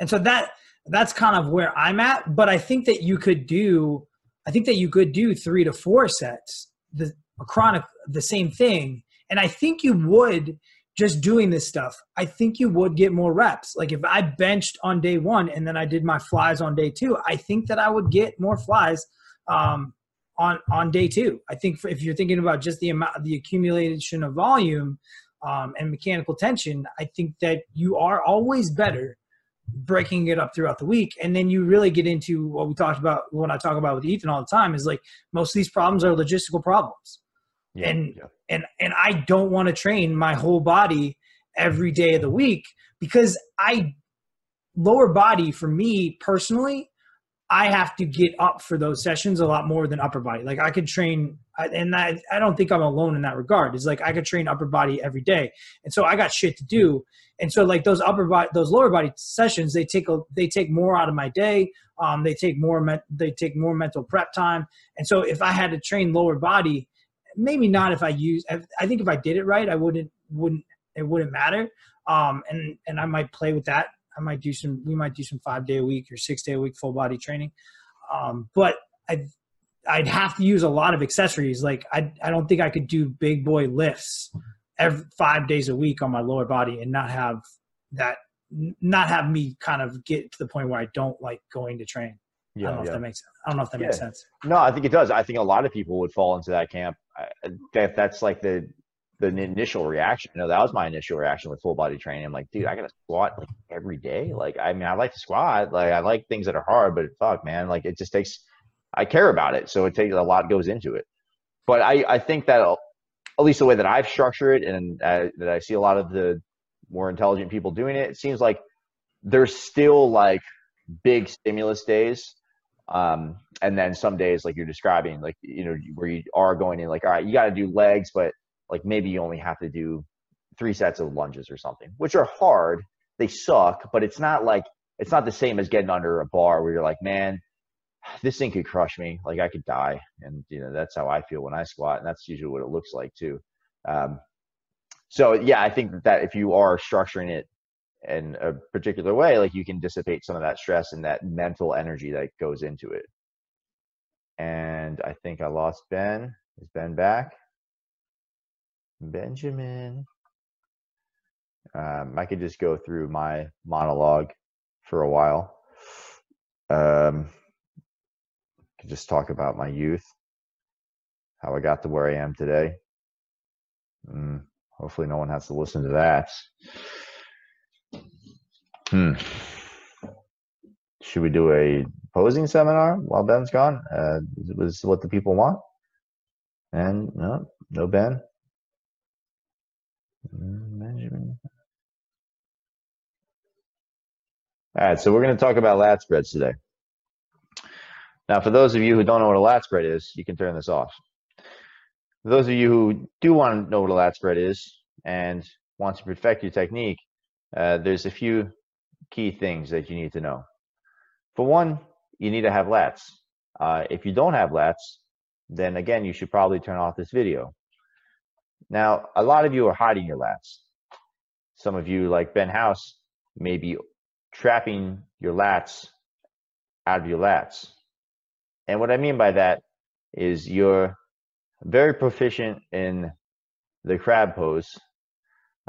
And so that that's kind of where I'm at. But I think that you could do, I think that you could do three to four sets. The a chronic the same thing. And i think you would just doing this stuff i think you would get more reps. Like if i benched on day one and then i did my flies on day two i think that i would get more flies um, on on day two. I think for, if you're thinking about just the amount the accumulation of volume um, and mechanical tension i think that you are always better breaking it up throughout the week. And then you really get into what we talked about what i talk about with ethan all the time is like most of these problems are logistical problems yeah, and yeah. and and I don't want to train my whole body every day of the week because I lower body for me personally I have to get up for those sessions a lot more than upper body. Like I could train, and I, I don't think I'm alone in that regard. It's like I could train upper body every day, and so I got shit to do. And so like those upper body, those lower body sessions, they take a, they take more out of my day. Um, they take more, they take more mental prep time. And so if I had to train lower body, maybe not if I use. I think if I did it right, I wouldn't wouldn't it wouldn't matter. Um, and and I might play with that. I might do some. We might do some five day a week or six day a week full body training. Um, but I I'd have to use a lot of accessories. Like I I don't think I could do big boy lifts every five days a week on my lower body and not have that not have me kind of get to the point where I don't like going to train. Yeah, I don't know yeah. if that makes I don't know if that yeah. makes sense. No, I think it does. I think a lot of people would fall into that camp that that's like the the initial reaction. You know, that was my initial reaction with full body training. I'm like, dude, I gotta squat like every day. Like, I mean, I like to squat. Like, I like things that are hard, but fuck, man, like it just takes. I care about it, so it takes a lot goes into it. But I I think that at least the way that I've structured it, and uh, that I see a lot of the more intelligent people doing it, it seems like there's still like big stimulus days um, and then some days, like you're describing, like, you know, where you are going in, like, all right, you got to do legs, but like maybe you only have to do three sets of lunges or something, which are hard. They suck, but it's not like, it's not the same as getting under a bar where you're like, man, this thing could crush me. Like I could die. And, you know, that's how I feel when I squat. And that's usually what it looks like too. Um, so yeah, I think that if you are structuring it in a particular way, like you can dissipate some of that stress and that mental energy that goes into it. And I think I lost Ben. Is Ben back? Benjamin. Um, I could just go through my monologue for a while. Um, could just talk about my youth, how I got to where I am today. Mm, hopefully, no one has to listen to that. Hmm. Should we do a posing seminar while Ben's gone? Uh, was what the people want. And no, no Ben. Benjamin. All right, so we're going to talk about lat spreads today. Now, for those of you who don't know what a lat spread is, you can turn this off. For those of you who do want to know what a lat spread is and want to perfect your technique, uh, there's a few key things that you need to know. For one, you need to have lats. Uh, if you don't have lats, then again, you should probably turn off this video. Now, a lot of you are hiding your lats. Some of you, like Ben House, may be trapping your lats out of your lats. And what I mean by that is you're very proficient in the crab pose,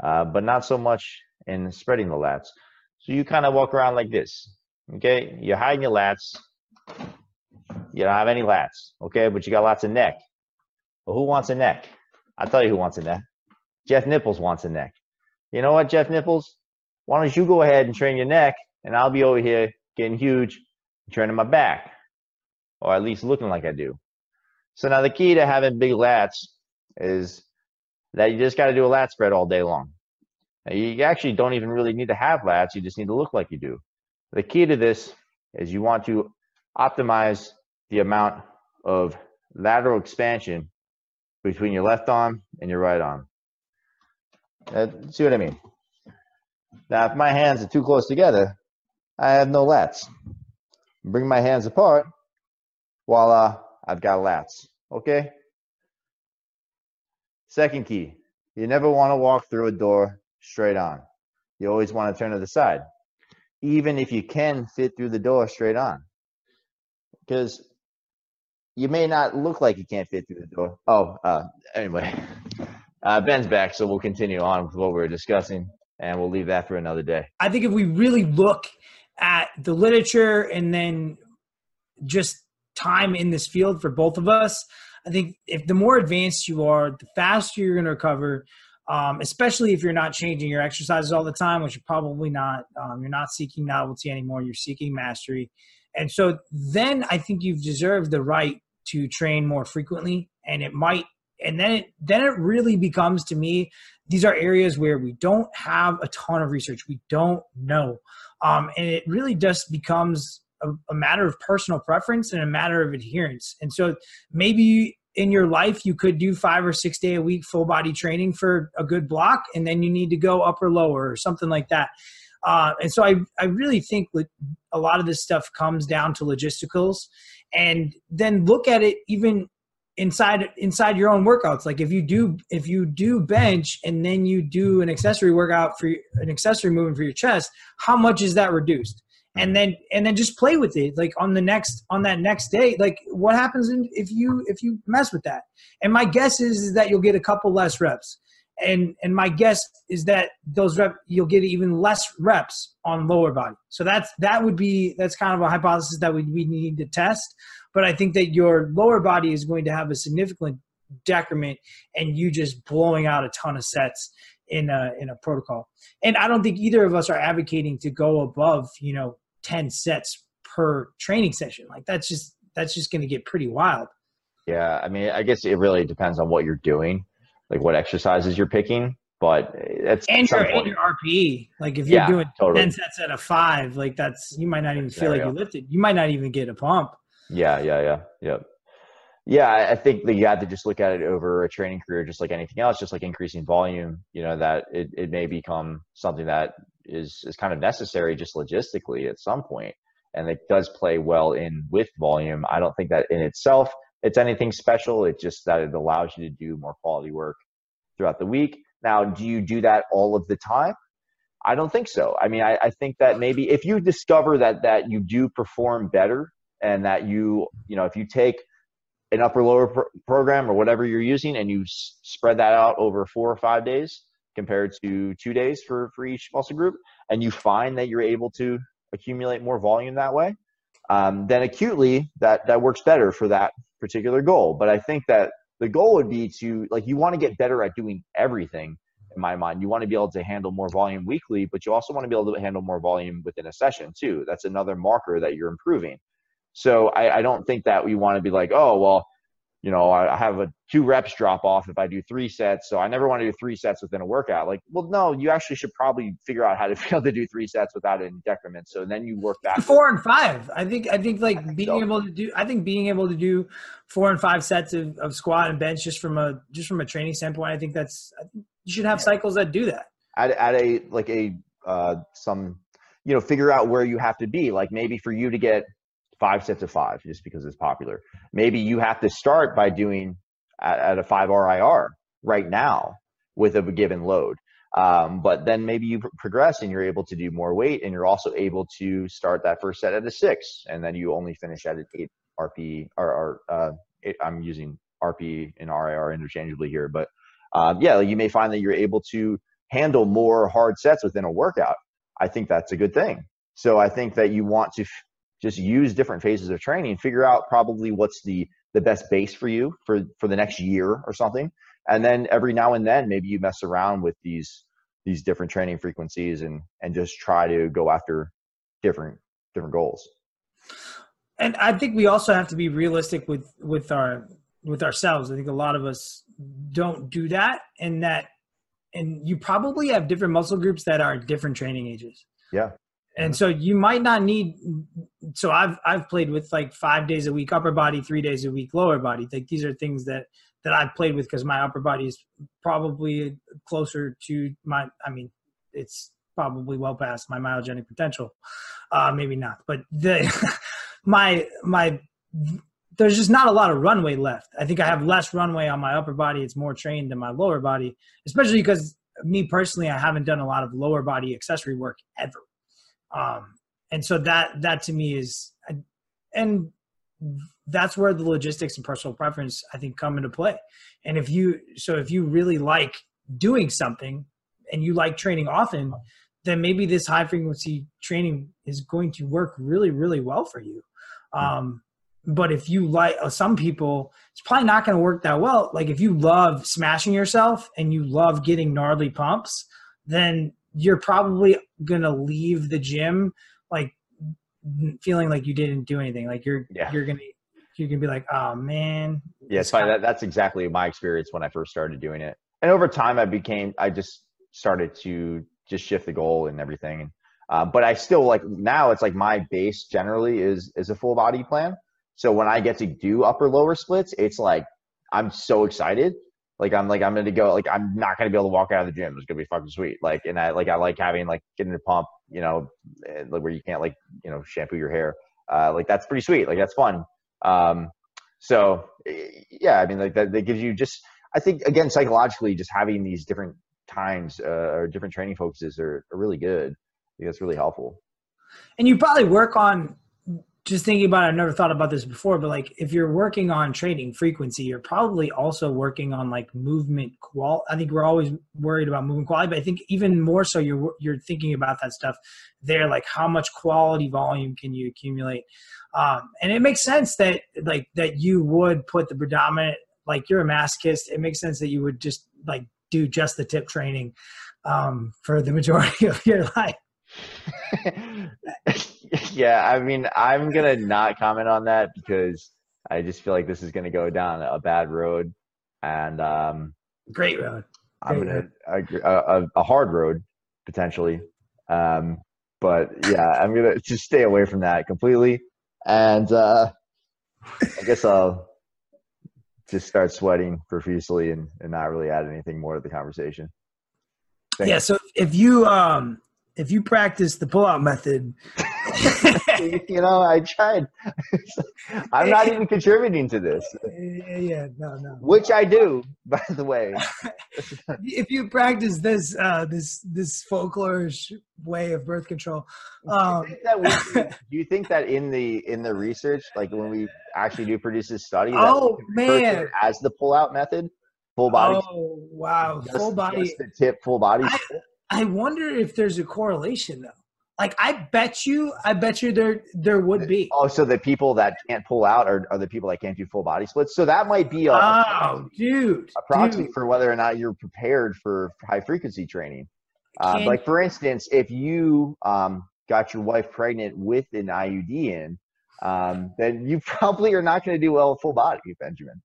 uh, but not so much in spreading the lats. So you kind of walk around like this. Okay, you're hiding your lats. You don't have any lats, okay, but you got lots of neck. Well, who wants a neck? I'll tell you who wants a neck. Jeff Nipples wants a neck. You know what, Jeff Nipples? Why don't you go ahead and train your neck, and I'll be over here getting huge, training my back, or at least looking like I do. So now the key to having big lats is that you just got to do a lat spread all day long. You actually don't even really need to have lats. You just need to look like you do. The key to this is you want to optimize the amount of lateral expansion between your left arm and your right arm. Uh, see what I mean? Now, if my hands are too close together, I have no lats. Bring my hands apart, voila, I've got lats. Okay? Second key, you never want to walk through a door straight on. You always want to turn to the side, even if you can fit through the door straight on. Because you may not look like you can't fit through the door. Oh, uh, anyway, (laughs) uh, Ben's back, so we'll continue on with what we are discussing, and we'll leave that for another day. I think if we really look at the literature and then just time in this field for both of us, I think if the more advanced you are, the faster you're going to recover. Um, especially if you're not changing your exercises all the time, which you're probably not. Um, you're not seeking novelty anymore. You're seeking mastery, and so then I think you've deserved the right to train more frequently, and it might. And then it then it really becomes to me these are areas where we don't have a ton of research. We don't know, um, and it really just becomes a, a matter of personal preference and a matter of adherence. And so maybe in your life you could do five or six day a week full body training for a good block and then you need to go up or lower or something like that. Uh, and so I, I really think a lot of this stuff comes down to logisticals and then look at it even inside inside your own workouts. Like if you do if you do bench and then you do an accessory workout for an accessory movement for your chest how much is that reduced and mm. then and then just play with it like on the next on that next day. Like what happens if you if you mess with that? And my guess is, is that you'll get a couple less reps. And and my guess is that those rep you'll get even less reps on lower body. So that's that would be that's kind of a hypothesis that we, we need to test. But i think that your lower body is going to have a significant decrement and you just blowing out a ton of sets in a in a protocol and i don't think either of us are advocating to go above you know 10 sets per training session like that's just that's just going to get pretty wild yeah i mean i guess it really depends on what you're doing like what exercises you're picking. But it's and your, and your RPE. Like if you're yeah, doing totally. ten sets at a five, like that's you might not even feel like you lifted. You might not even get a pump. Yeah, yeah, yeah, yeah. Yeah, I think that you have to just look at it over a training career, just like anything else, just like increasing volume. You know that it, it may become something that is is kind of necessary just logistically at some point, and it does play well in with volume. I don't think that in itself it's anything special. It's just that it allows you to do more quality work throughout the week. Now, do you do that all of the time? I don't think so. I mean, I, I think that maybe if you discover that that you do perform better and that you, you know, if you take an upper lower pr- program or whatever you're using and you s- spread that out over four or five days compared to two days for, for each muscle group, and you find that you're able to accumulate more volume that way, um, then acutely that that works better for that particular goal. But I think that the goal would be to like you want to get better at doing everything in my mind. You want to be able to handle more volume weekly, but you also want to be able to handle more volume within a session too. That's another marker that you're improving. So I, I don't think that we want to be like, oh well, you know, I have a two reps drop off if I do three sets. So I never want to do three sets within a workout. Like, well, no, you actually should probably figure out how to (laughs) be able to do three sets without any decrement. So then you work back. Four and five. I think, I think like think (laughs) being so. able to do, I think being able to do four and five sets of, of squat and bench just from a, just from a training standpoint, I think that's, you should have yeah. cycles that do that. At, at a, like a, uh, some, you know, figure out where you have to be. Like maybe for you to get five sets of five just because it's popular. Maybe you have to start by doing at, at a five RIR right now with a given load. Um, but then maybe you progress and you're able to do more weight and you're also able to start that first set at a six and then you only finish at an eight RP or, or uh, i I'm using RP and RIR interchangeably here, but um, yeah, you may find that you're able to handle more hard sets within a workout. I think that's a good thing. So I think that you want to just use different phases of training figure out probably what's the the best base for you for for the next year or something. And then every now and then maybe you mess around with these these different training frequencies and and just try to go after different different goals. And i think we also have to be realistic with with our with ourselves. I think a lot of us don't do that and that and you probably have different muscle groups that are different training ages. Yeah and so you might not need so i've i've played with like five days a week upper body three days a week lower body. Like these are things that that i've played with because my upper body is probably closer to my i mean it's probably well past my myogenic potential. Uh maybe not but the (laughs) my my there's just not a lot of runway left. I think i have less runway on my upper body. It's more trained than my lower body especially because me personally i haven't done a lot of lower body accessory work ever um, and so that that to me is and that's where the logistics and personal preference i think come into play. And if you so if you really like doing something and you like training often then maybe this high frequency training is going to work really really well for you. Um, but if you like uh, some people it's probably not going to work that well. Like if you love smashing yourself and you love getting gnarly pumps then you're probably gonna leave the gym like feeling like you didn't do anything. Like you're yeah. you're gonna you're gonna be like, oh man. Yeah, it's fine. That, that's exactly my experience when I first started doing it. And over time, I became I just started to just shift the goal and everything. And uh, but I still like now it's like my base generally is is a full body plan. So when I get to do upper lower splits, it's like I'm so excited like I'm like I'm gonna go like I'm not gonna be able to walk out of the gym. It's gonna be fucking sweet. Like and I like I like having like getting a pump, you know, eh, like where you can't like you know shampoo your hair. Uh, like that's pretty sweet. Like that's fun. Um, so eh, yeah, I mean like that, that gives you just I think again psychologically just having these different times uh, or different training focuses are, are really good. I think that's really helpful. And you probably work on just thinking about it, I've never thought about this before, but like if you're working on training frequency, you're probably also working on like movement qual. I think we're always worried about movement quality, but I think even more so, you're you're thinking about that stuff there, like how much quality volume can you accumulate, um, and it makes sense that like that you would put the predominant like you're a masochist. It makes sense that you would just like do just the tip training um, for the majority (laughs) of your life. (laughs) yeah, I mean, I'm gonna not comment on that because I just feel like this is gonna go down a bad road, and um, great road. Great I'm gonna road. A, a, a, hard road potentially, um, but yeah, I'm gonna just stay away from that completely, and uh, I guess I'll just start sweating profusely and, and not really add anything more to the conversation. Thanks. Yeah, so if you um if you practice the pull-out method (laughs) you know i tried. (laughs) I'm not even contributing to this. (laughs) Yeah, yeah no no. Which i do by the way. If you practice this uh this this folklore way of birth control um, do, you we, do you think that in the in the research like when we actually do produce this study oh man. as the pull-out method? Full body? Oh wow. Just, full body. the tip full body? I, I wonder if there's a correlation though. Like I bet you, I bet you there there would be. Oh, so the people that can't pull out are, are the people that can't do full body splits. So that might be a, oh, dude, a proxy dude. for whether or not you're prepared for high frequency training. Uh, like for instance, if you um, got your wife pregnant with an IUD in, um, then you (laughs) probably are not going to do well full body, Benjamin.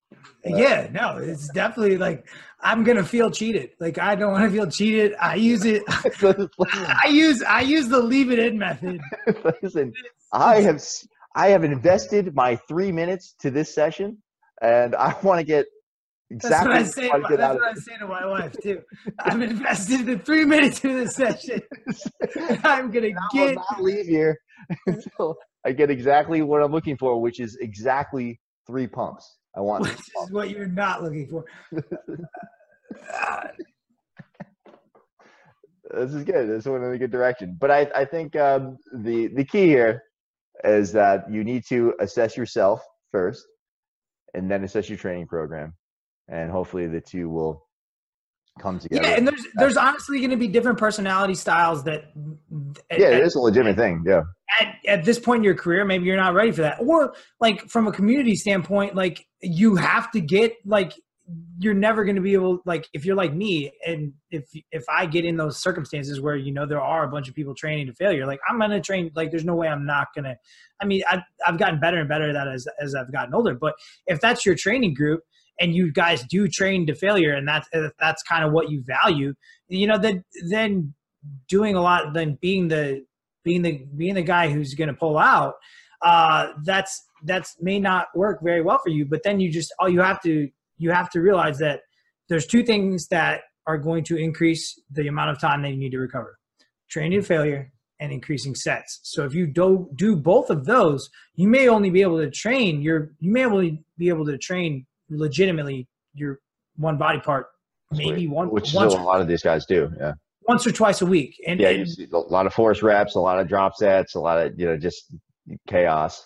Uh, yeah, no, it's definitely like I'm going to feel cheated. Like I don't want to feel cheated. I use it. (laughs) I use I use the leave it in method. (laughs) Listen, I have I have invested my three minutes to this session, and I want to get Exactly. That's what I say. To my, that's what I say to my wife too. I've invested the three minutes in this session. I'm gonna get. Will not leave here (laughs) until I get exactly what I'm looking for, which is exactly three pumps. I want. Which is what you're not looking for. (laughs) this is good. This went in a good direction. But I, I think um, the the key here is that you need to assess yourself first, and then assess your training program, and hopefully the two will come together. Yeah, and there's there's honestly going to be different personality styles that. Yeah, it is a legitimate thing. Yeah. At, at this point in your career, maybe you're not ready for that, or like from a community standpoint, like you have to get like you're never going to be able like if you're like me and if if i get in those circumstances where you know there are a bunch of people training to failure like i'm going to train like there's no way i'm not going to i mean I've, I've gotten better and better at that as, as i've gotten older but if that's your training group and you guys do train to failure and that's that's kind of what you value you know then then doing a lot then being the being the being the guy who's going to pull out uh that's that's may not work very well for you but then you just all you have to you have to realize that there's two things that are going to increase the amount of time that you need to recover training to failure and increasing sets. So if you do do both of those you may only be able to train your you may only be able to train legitimately your one body part maybe one which is what a lot of these guys do yeah. once or twice a week and yeah and- you see a lot of force reps a lot of drop sets a lot of you know just chaos.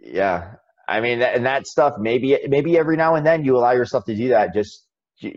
Yeah i mean and that stuff maybe maybe every now and then you allow yourself to do that just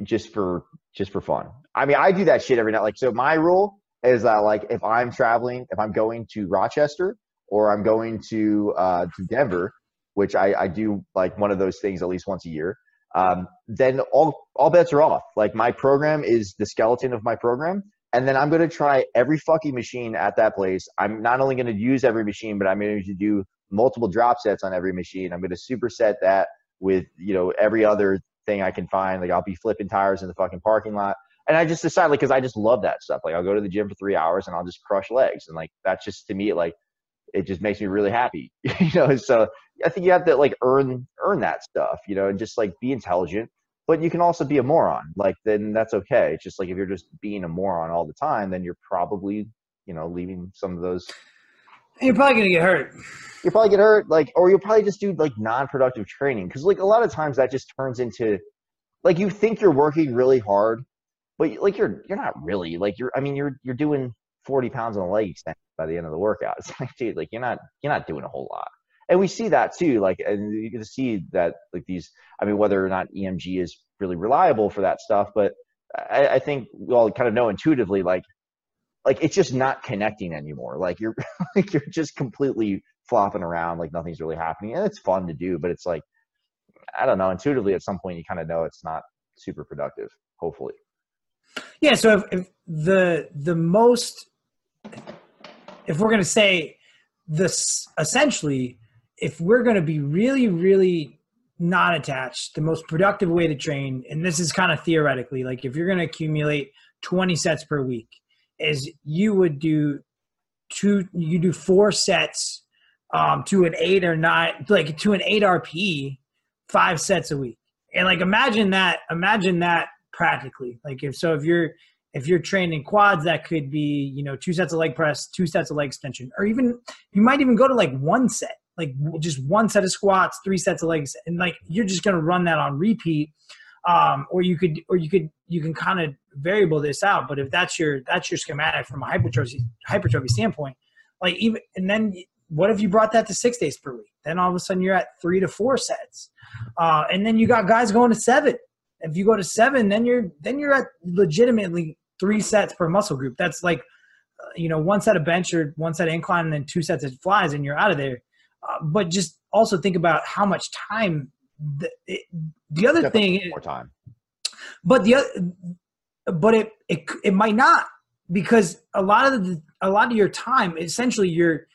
just for just for fun. I mean i do that shit every night. Like so my rule is that like if i'm traveling if i'm going to rochester or i'm going to uh to denver which i i do like one of those things at least once a year um then all all bets are off like my program is the skeleton of my program and then i'm going to try every fucking machine at that place i'm not only going to use every machine but i'm going to do multiple drop sets on every machine. I'm going to superset that with, you know, every other thing I can find. Like I'll be flipping tires in the fucking parking lot. And I just decide like, cause I just love that stuff. Like I'll go to the gym for three hours and I'll just crush legs. And like, that's just to me, like, it just makes me really happy, (laughs) you know? So I think you have to like earn, earn that stuff, you know, and just like be intelligent, but you can also be a moron. Like then that's okay. It's just like, if you're just being a moron all the time, then you're probably, you know, leaving some of those you're probably going to get hurt you'll probably get hurt like or you'll probably just do like non-productive training because like a lot of times that just turns into like you think you're working really hard but like you're you're not really like you're i mean you're you're doing 40 pounds on a leg extension by the end of the workout. It's (laughs) like dude like you're not you're not doing a whole lot. And we see that too like and you can see that like these i mean whether or not emg is really reliable for that stuff but i, I think we all kind of know intuitively like like it's just not connecting anymore. Like you're (laughs) like you're just completely flopping around like nothing's really happening. And it's fun to do but it's like i don't know intuitively at some point you kind of know it's not super productive hopefully. Yeah so if, if the the most if we're going to say this essentially if we're going to be really really not attached the most productive way to train and this is kind of theoretically like if you're going to accumulate 20 sets per week is you would do two you do four sets um to an eight or nine like to an eight rp five sets a week. And like imagine that imagine that practically. Like if so if you're if you're training quads that could be you know two sets of leg press two sets of leg extension or even you might even go to like one set like just one set of squats three sets of legs and like you're just to run that on repeat. Um or you could or you could you can kind of variable this out but if that's your that's your schematic from a hypertrophy hypertrophy standpoint like even and then what if you brought that to six days per week? Then all of a sudden you're at three to four sets. Uh, and then you got guys going to seven. If you go to seven then you're then you're at legitimately three sets per muscle group. That's like uh, you know one set of bench or one set of incline and then two sets of flies and you're out of there. Uh, but just also think about how much time the, it, the other Definitely thing more time. But the other but it, it it might not because a lot of the, a lot of your time essentially you're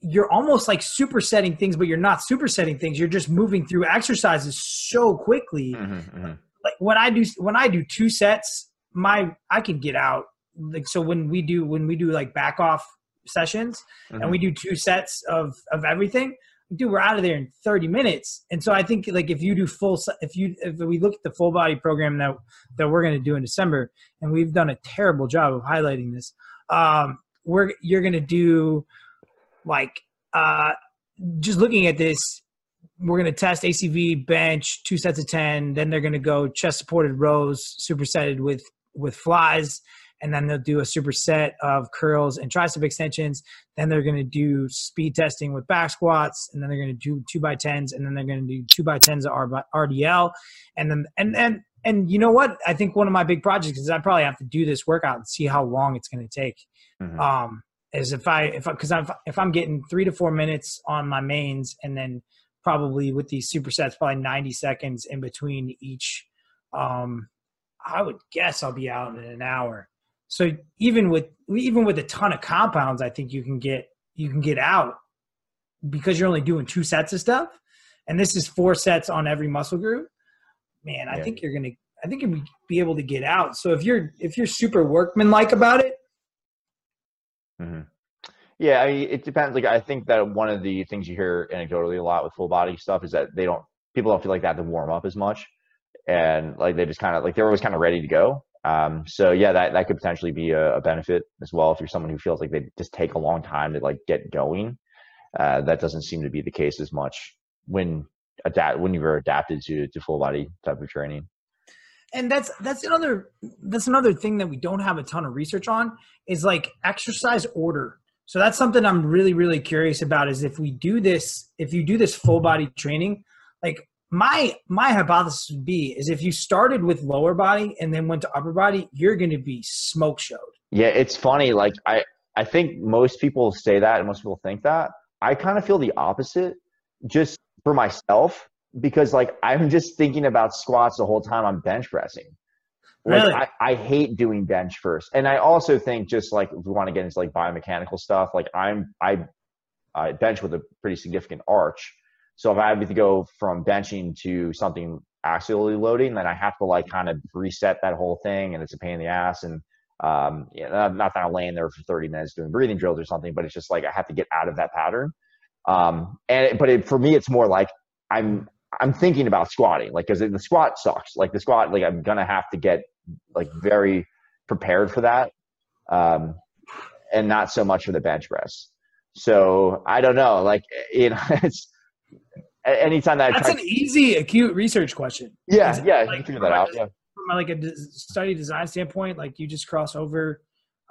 you're almost like supersetting things but you're not supersetting things. You're just moving through exercises so quickly. Mm-hmm, mm-hmm. like when i do when i do two sets my i can get out like so when we do when we do like back off sessions Mm-hmm. and we do two sets of of everything dude we're out of there in 30 minutes and so i think like if you do full if you if we look at the full body program that that we're going to do in december and we've done a terrible job of highlighting this um we're you're going to do like uh just looking at this we're going to test acv bench two sets of 10 then they're going to go chest supported rows supersetted with with flies and then they'll do a superset of curls and tricep extensions. Then they're going to do speed testing with back squats, and then they're going to do two by tens, and then they're going to do two by tens of RDL, and then and and and you know what? I think one of my big projects is I probably have to do this workout and see how long it's going to take. Mhm. Um, is if I if because I'm if I'm getting three to four minutes on my mains and then probably with these supersets, probably 90 seconds in between each. Um, I would guess I'll be out in an hour. So even with even with a ton of compounds, I think you can get you can get out because you're only doing two sets of stuff, and this is four sets on every muscle group. Man, I yeah. think you're gonna I think you'll be able to get out. So if you're if you're super workman like about it. Mm-hmm. Yeah, I mean, it depends. Like I think that one of the things you hear anecdotally a lot with full body stuff is that they don't people don't feel like they have to warm up as much, and like they just kind of like they're always kind of ready to go. Um, so yeah, that that could potentially be a, a, benefit as well if you're someone who feels like they just take a long time to like get going. Uh, that doesn't seem to be the case as much when adapt when you're adapted to to full body type of training. And that's that's another that's another thing that we don't have a ton of research on is like exercise order. So that's something I'm really really curious about is if we do this if you do this full body training, like my my hypothesis would be is if you started with lower body and then went to upper body, you're going to be smoke showed. Yeah, it's funny. Like I I think most people say that and most people think that. I kind of feel the opposite, just for myself, because like I'm (laughs) just thinking about squats the whole time I'm bench pressing. Like, really? I, I hate doing bench first. And I also think just like if we want to get into like biomechanical stuff, like I'm I I bench with a pretty significant arch. So if I have to go from benching to something axially loading, then I have to like kind of reset that whole thing, and it's a pain in the ass. And um, you know, not that I'm laying there for 30 minutes doing breathing drills or something, but it's just like I have to get out of that pattern. Um, and but it, for me, it's more like I'm I'm thinking about squatting, like because the squat sucks. Like the squat, like I'm gonna have to get like very prepared for that, um, and not so much for the bench press. So I don't know, like (laughs) you know, it's anytime that that's an easy acute research question. Yeah, yeah, like, you figure that out. Yeah, from like a study design standpoint, like you just cross over.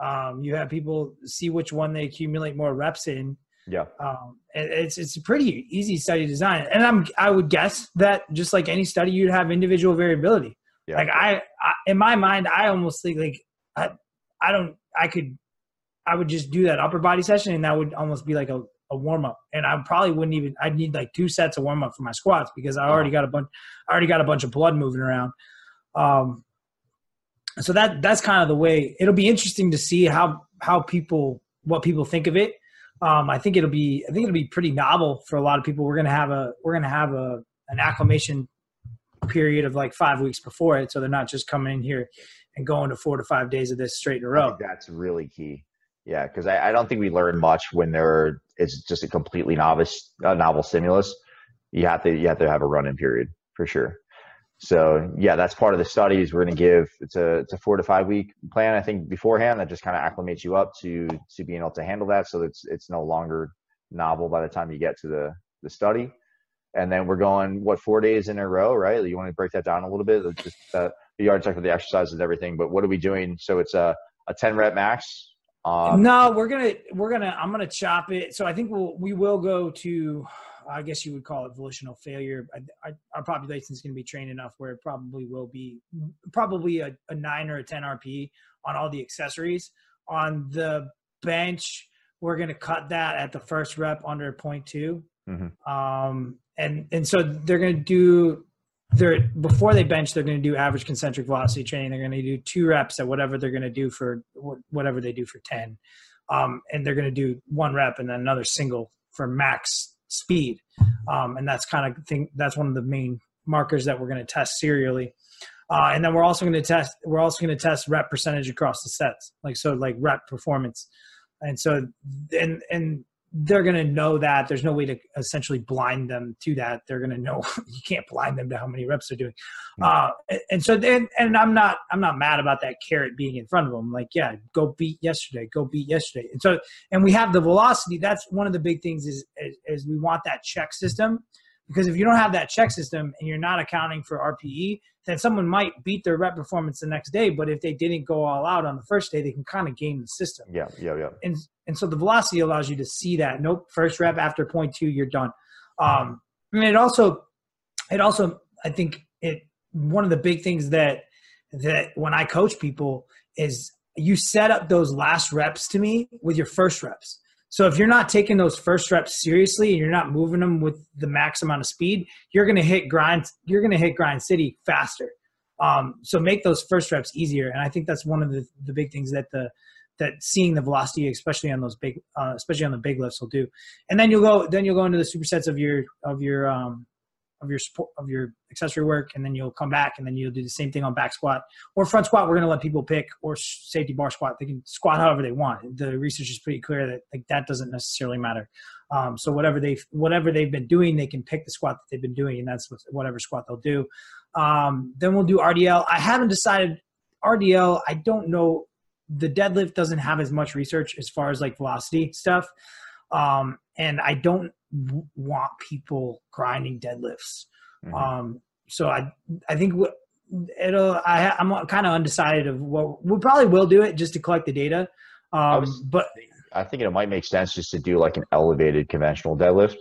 Um, you have people see which one they accumulate more reps in. Yeah, um, it's it's a pretty easy study design, and I'm I would guess that just like any study, you'd have individual variability. Yeah. Like I, I, in my mind, I almost think like I, I don't, I could, I would just do that upper body session, and that would almost be like a a warm up, and I probably wouldn't even. I'd need like two sets of warm up for my squats because I already got a bunch. I already got a bunch of blood moving around. Um, so that that's kind of the way. It'll be interesting to see how how people what people think of it. Um, I think it'll be I think it'll be pretty novel for a lot of people. We're gonna have a we're gonna have a an acclimation period of like five weeks before it, so they're not just coming in here and going to four to five days of this straight in a row. that's really key. Yeah, because I, I, don't think we learn much when there it's just a completely novice uh, novel stimulus. You have to you have to have a run in period for sure. So yeah, that's part of the studies we're going to give. It's a it's a four to five week plan. I think beforehand that just kind of acclimates you up to to being able to handle that. So it's it's no longer novel by the time you get to the the study. And then we're going what four days in a row, right? You want to break that down a little bit? Just uh, the yard check for the exercises and everything. But what are we doing? So it's a a ten rep max um, no, we're gonna we're gonna I'm gonna chop it. So I think we'll we will go to I guess you would call it volitional failure. I, I, our population is going to be trained enough where it probably will be probably a, a nine or a 10 RP on all the accessories. On the bench, we're going to cut that at the first rep under 0.2. Mm-hmm. Um, and, and so they're going to do they're before they bench they're going to do average concentric velocity training. They're going to do two reps at whatever they're going to do for whatever they do for 10 um, and they're going to do one rep and then another single for max speed. Um, and that's kind of thing that's one of the main markers that we're going to test serially. Uh, and then we're also going to test we're also going to test rep percentage across the sets like so like rep performance. And so and and they're going to know that. There's no way to essentially blind them to that. They're going to know (laughs) you can't blind them to how many reps they're doing. Hmm. uh, and so then and i'm not i'm not mad about that carrot being in front of them. Like yeah go beat yesterday go beat yesterday. And so and we have the velocity. That's one of the big things is is, is we want that check system because if you don't have that check system and you're not accounting for rpe then someone might beat their rep performance the next day but if they didn't go all out on the first day they can kind of game the system yeah yeah yeah and and so the velocity allows you to see that. Nope, first rep after point two, you're done. Um, and it also, it also, I think it one of the big things that that when I coach people is you set up those last reps to me with your first reps. So if you're not taking those first reps seriously and you're not moving them with the max amount of speed, you're going to hit grind. You're going to hit grind city faster. Um, so make those first reps easier, and I think that's one of the the big things that the that seeing the velocity, especially on those big, uh, especially on the big lifts, will do. And then you'll go, then you'll go into the supersets of your of your um, of your support of your accessory work, and then you'll come back, and then you'll do the same thing on back squat or front squat. We're going to let people pick or safety bar squat. They can squat however they want. The research is pretty clear that like that doesn't necessarily matter. Um, so whatever they whatever they've been doing, they can pick the squat that they've been doing, and that's whatever squat they'll do. Um, then we'll do RDL. I haven't decided RDL. I don't know the deadlift doesn't have as much research as far as like velocity stuff. Um, and I don't w- want people grinding deadlifts. Mm-hmm. Um, so I, I think what it'll, I, I'm kind of undecided of what we probably will do it just to collect the data. Um, was, but I think it might make sense just to do like an elevated conventional deadlift.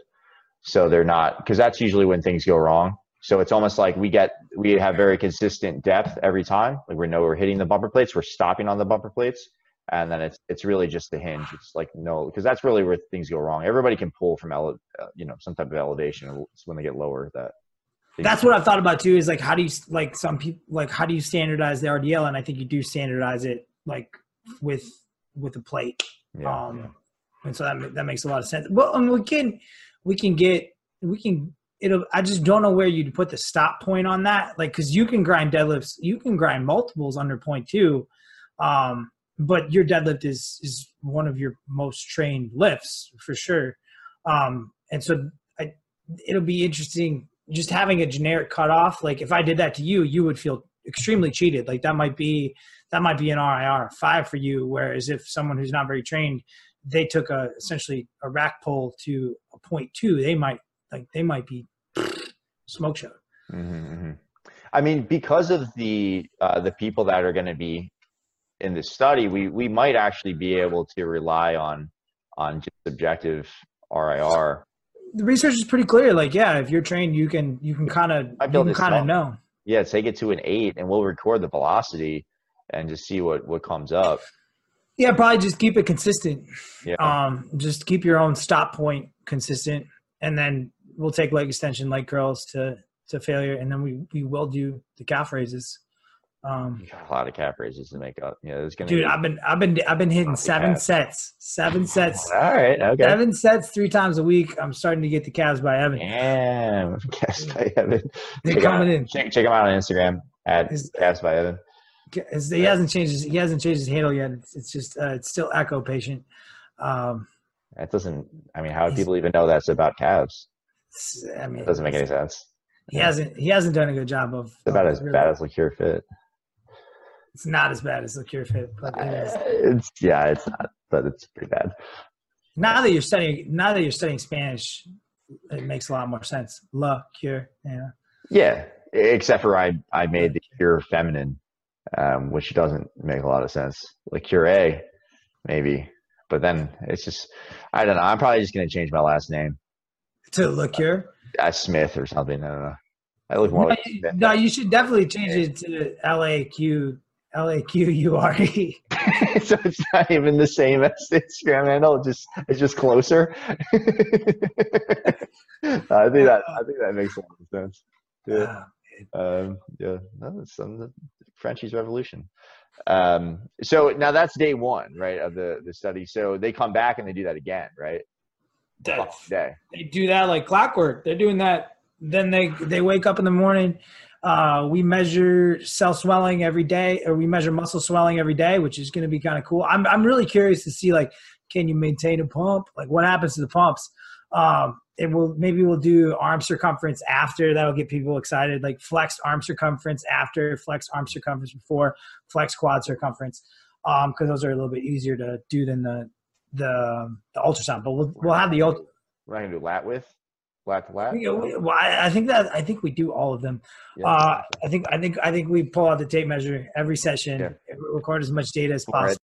So they're not, cause that's usually when things go wrong. So it's almost like we get we have very consistent depth every time. Like we know we're hitting the bumper plates, we're stopping on the bumper plates, and then it's it's really just the hinge. It's like no, because that's really where things go wrong. Everybody can pull from ele- uh, you know some type of elevation. When they get lower that. That's what I've thought about too. Is like how do you like some people like how do you standardize the RDL? And I think you do standardize it like with with a plate. Yeah, um, yeah. and so that that makes a lot of sense. Well, I mean, we can we can get we can it'll i just don't know where you'd put the stop point on that like because you can grind deadlifts you can grind multiples under point two um, but your deadlift is is one of your most trained lifts for sure um, and so I, it'll be interesting just having a generic cutoff like if i did that to you you would feel extremely cheated like that might be that might be an rir five for you whereas if someone who's not very trained they took a essentially a rack pull to a point two they might like they might be (sniffs) smoke show. Mm-hmm, mm-hmm. I mean, because of the uh, the people that are going to be in this study, we we might actually be able to rely on on just objective RIR. The research is pretty clear. Like, yeah, if you're trained, you can you can kind of you can kind of know. Yeah, take it to an eight, and we'll record the velocity and just see what what comes up. Yeah, probably just keep it consistent. Yeah. Um, just keep your own stop point consistent, and then we'll take leg extension, leg curls to to failure, and then we we will do the calf raises. Um, a lot of cap raises to make up. Yeah, it's gonna. Dude, be, I've been I've been I've been hitting seven sets, seven sets. All right, okay. Seven sets three times a week. I'm starting to get the calves by Evan. Damn, (laughs) calves by Evan. They're check coming out, in. Check, check him out on Instagram at his, calves by Evan. He hasn't changed his he hasn't changed his handle yet. It's, it's just uh, it's still Echo patient. Um, that doesn't. I mean, how do people even know that's about calves? I mean, it doesn't make any sense. He yeah. hasn't. He hasn't done a good job of. It's about as really, bad as Le Fit. It's not as bad as Le Fit, but it is. it's yeah, it's not, but it's pretty bad. Now that you're studying, now that you're studying Spanish, it makes a lot more sense. La cure, yeah. Yeah, except for I, I made the cure feminine, um, which doesn't make a lot of sense. Like cure, maybe, but then it's just, I don't know. I'm probably just gonna change my last name to look here? Uh, Smith or something. I don't know. I look more no, like Smith. No, you should definitely change it to L A Q L A Q U R E. so it's not even the same as the Instagram handle. It's just it's just closer. (laughs) I think that I think that makes a lot of sense. Yeah. Um, yeah. No, some the Frenchie's Revolution. Um, so now that's day one, right, of the the study. So they come back and they do that again, right? day. They do that like clockwork. They're doing that. Then they they wake up in the morning. Uh, we measure cell swelling every day, or we measure muscle swelling every day, which is going to be kind of cool. I'm I'm really curious to see like, can you maintain a pump? Like, what happens to the pumps? Um, it will maybe we'll do arm circumference after. That'll get people excited. Like flex arm circumference after, flex arm circumference before, flex quad circumference, because um, those are a little bit easier to do than the the the ultrasound, but we'll we'll have the ult. We're not gonna do lat with lat to lat. well, I, I, think that I think we do all of them. Yeah. Uh, I think I think I think we pull out the tape measure every session, yeah. record as much data as possible.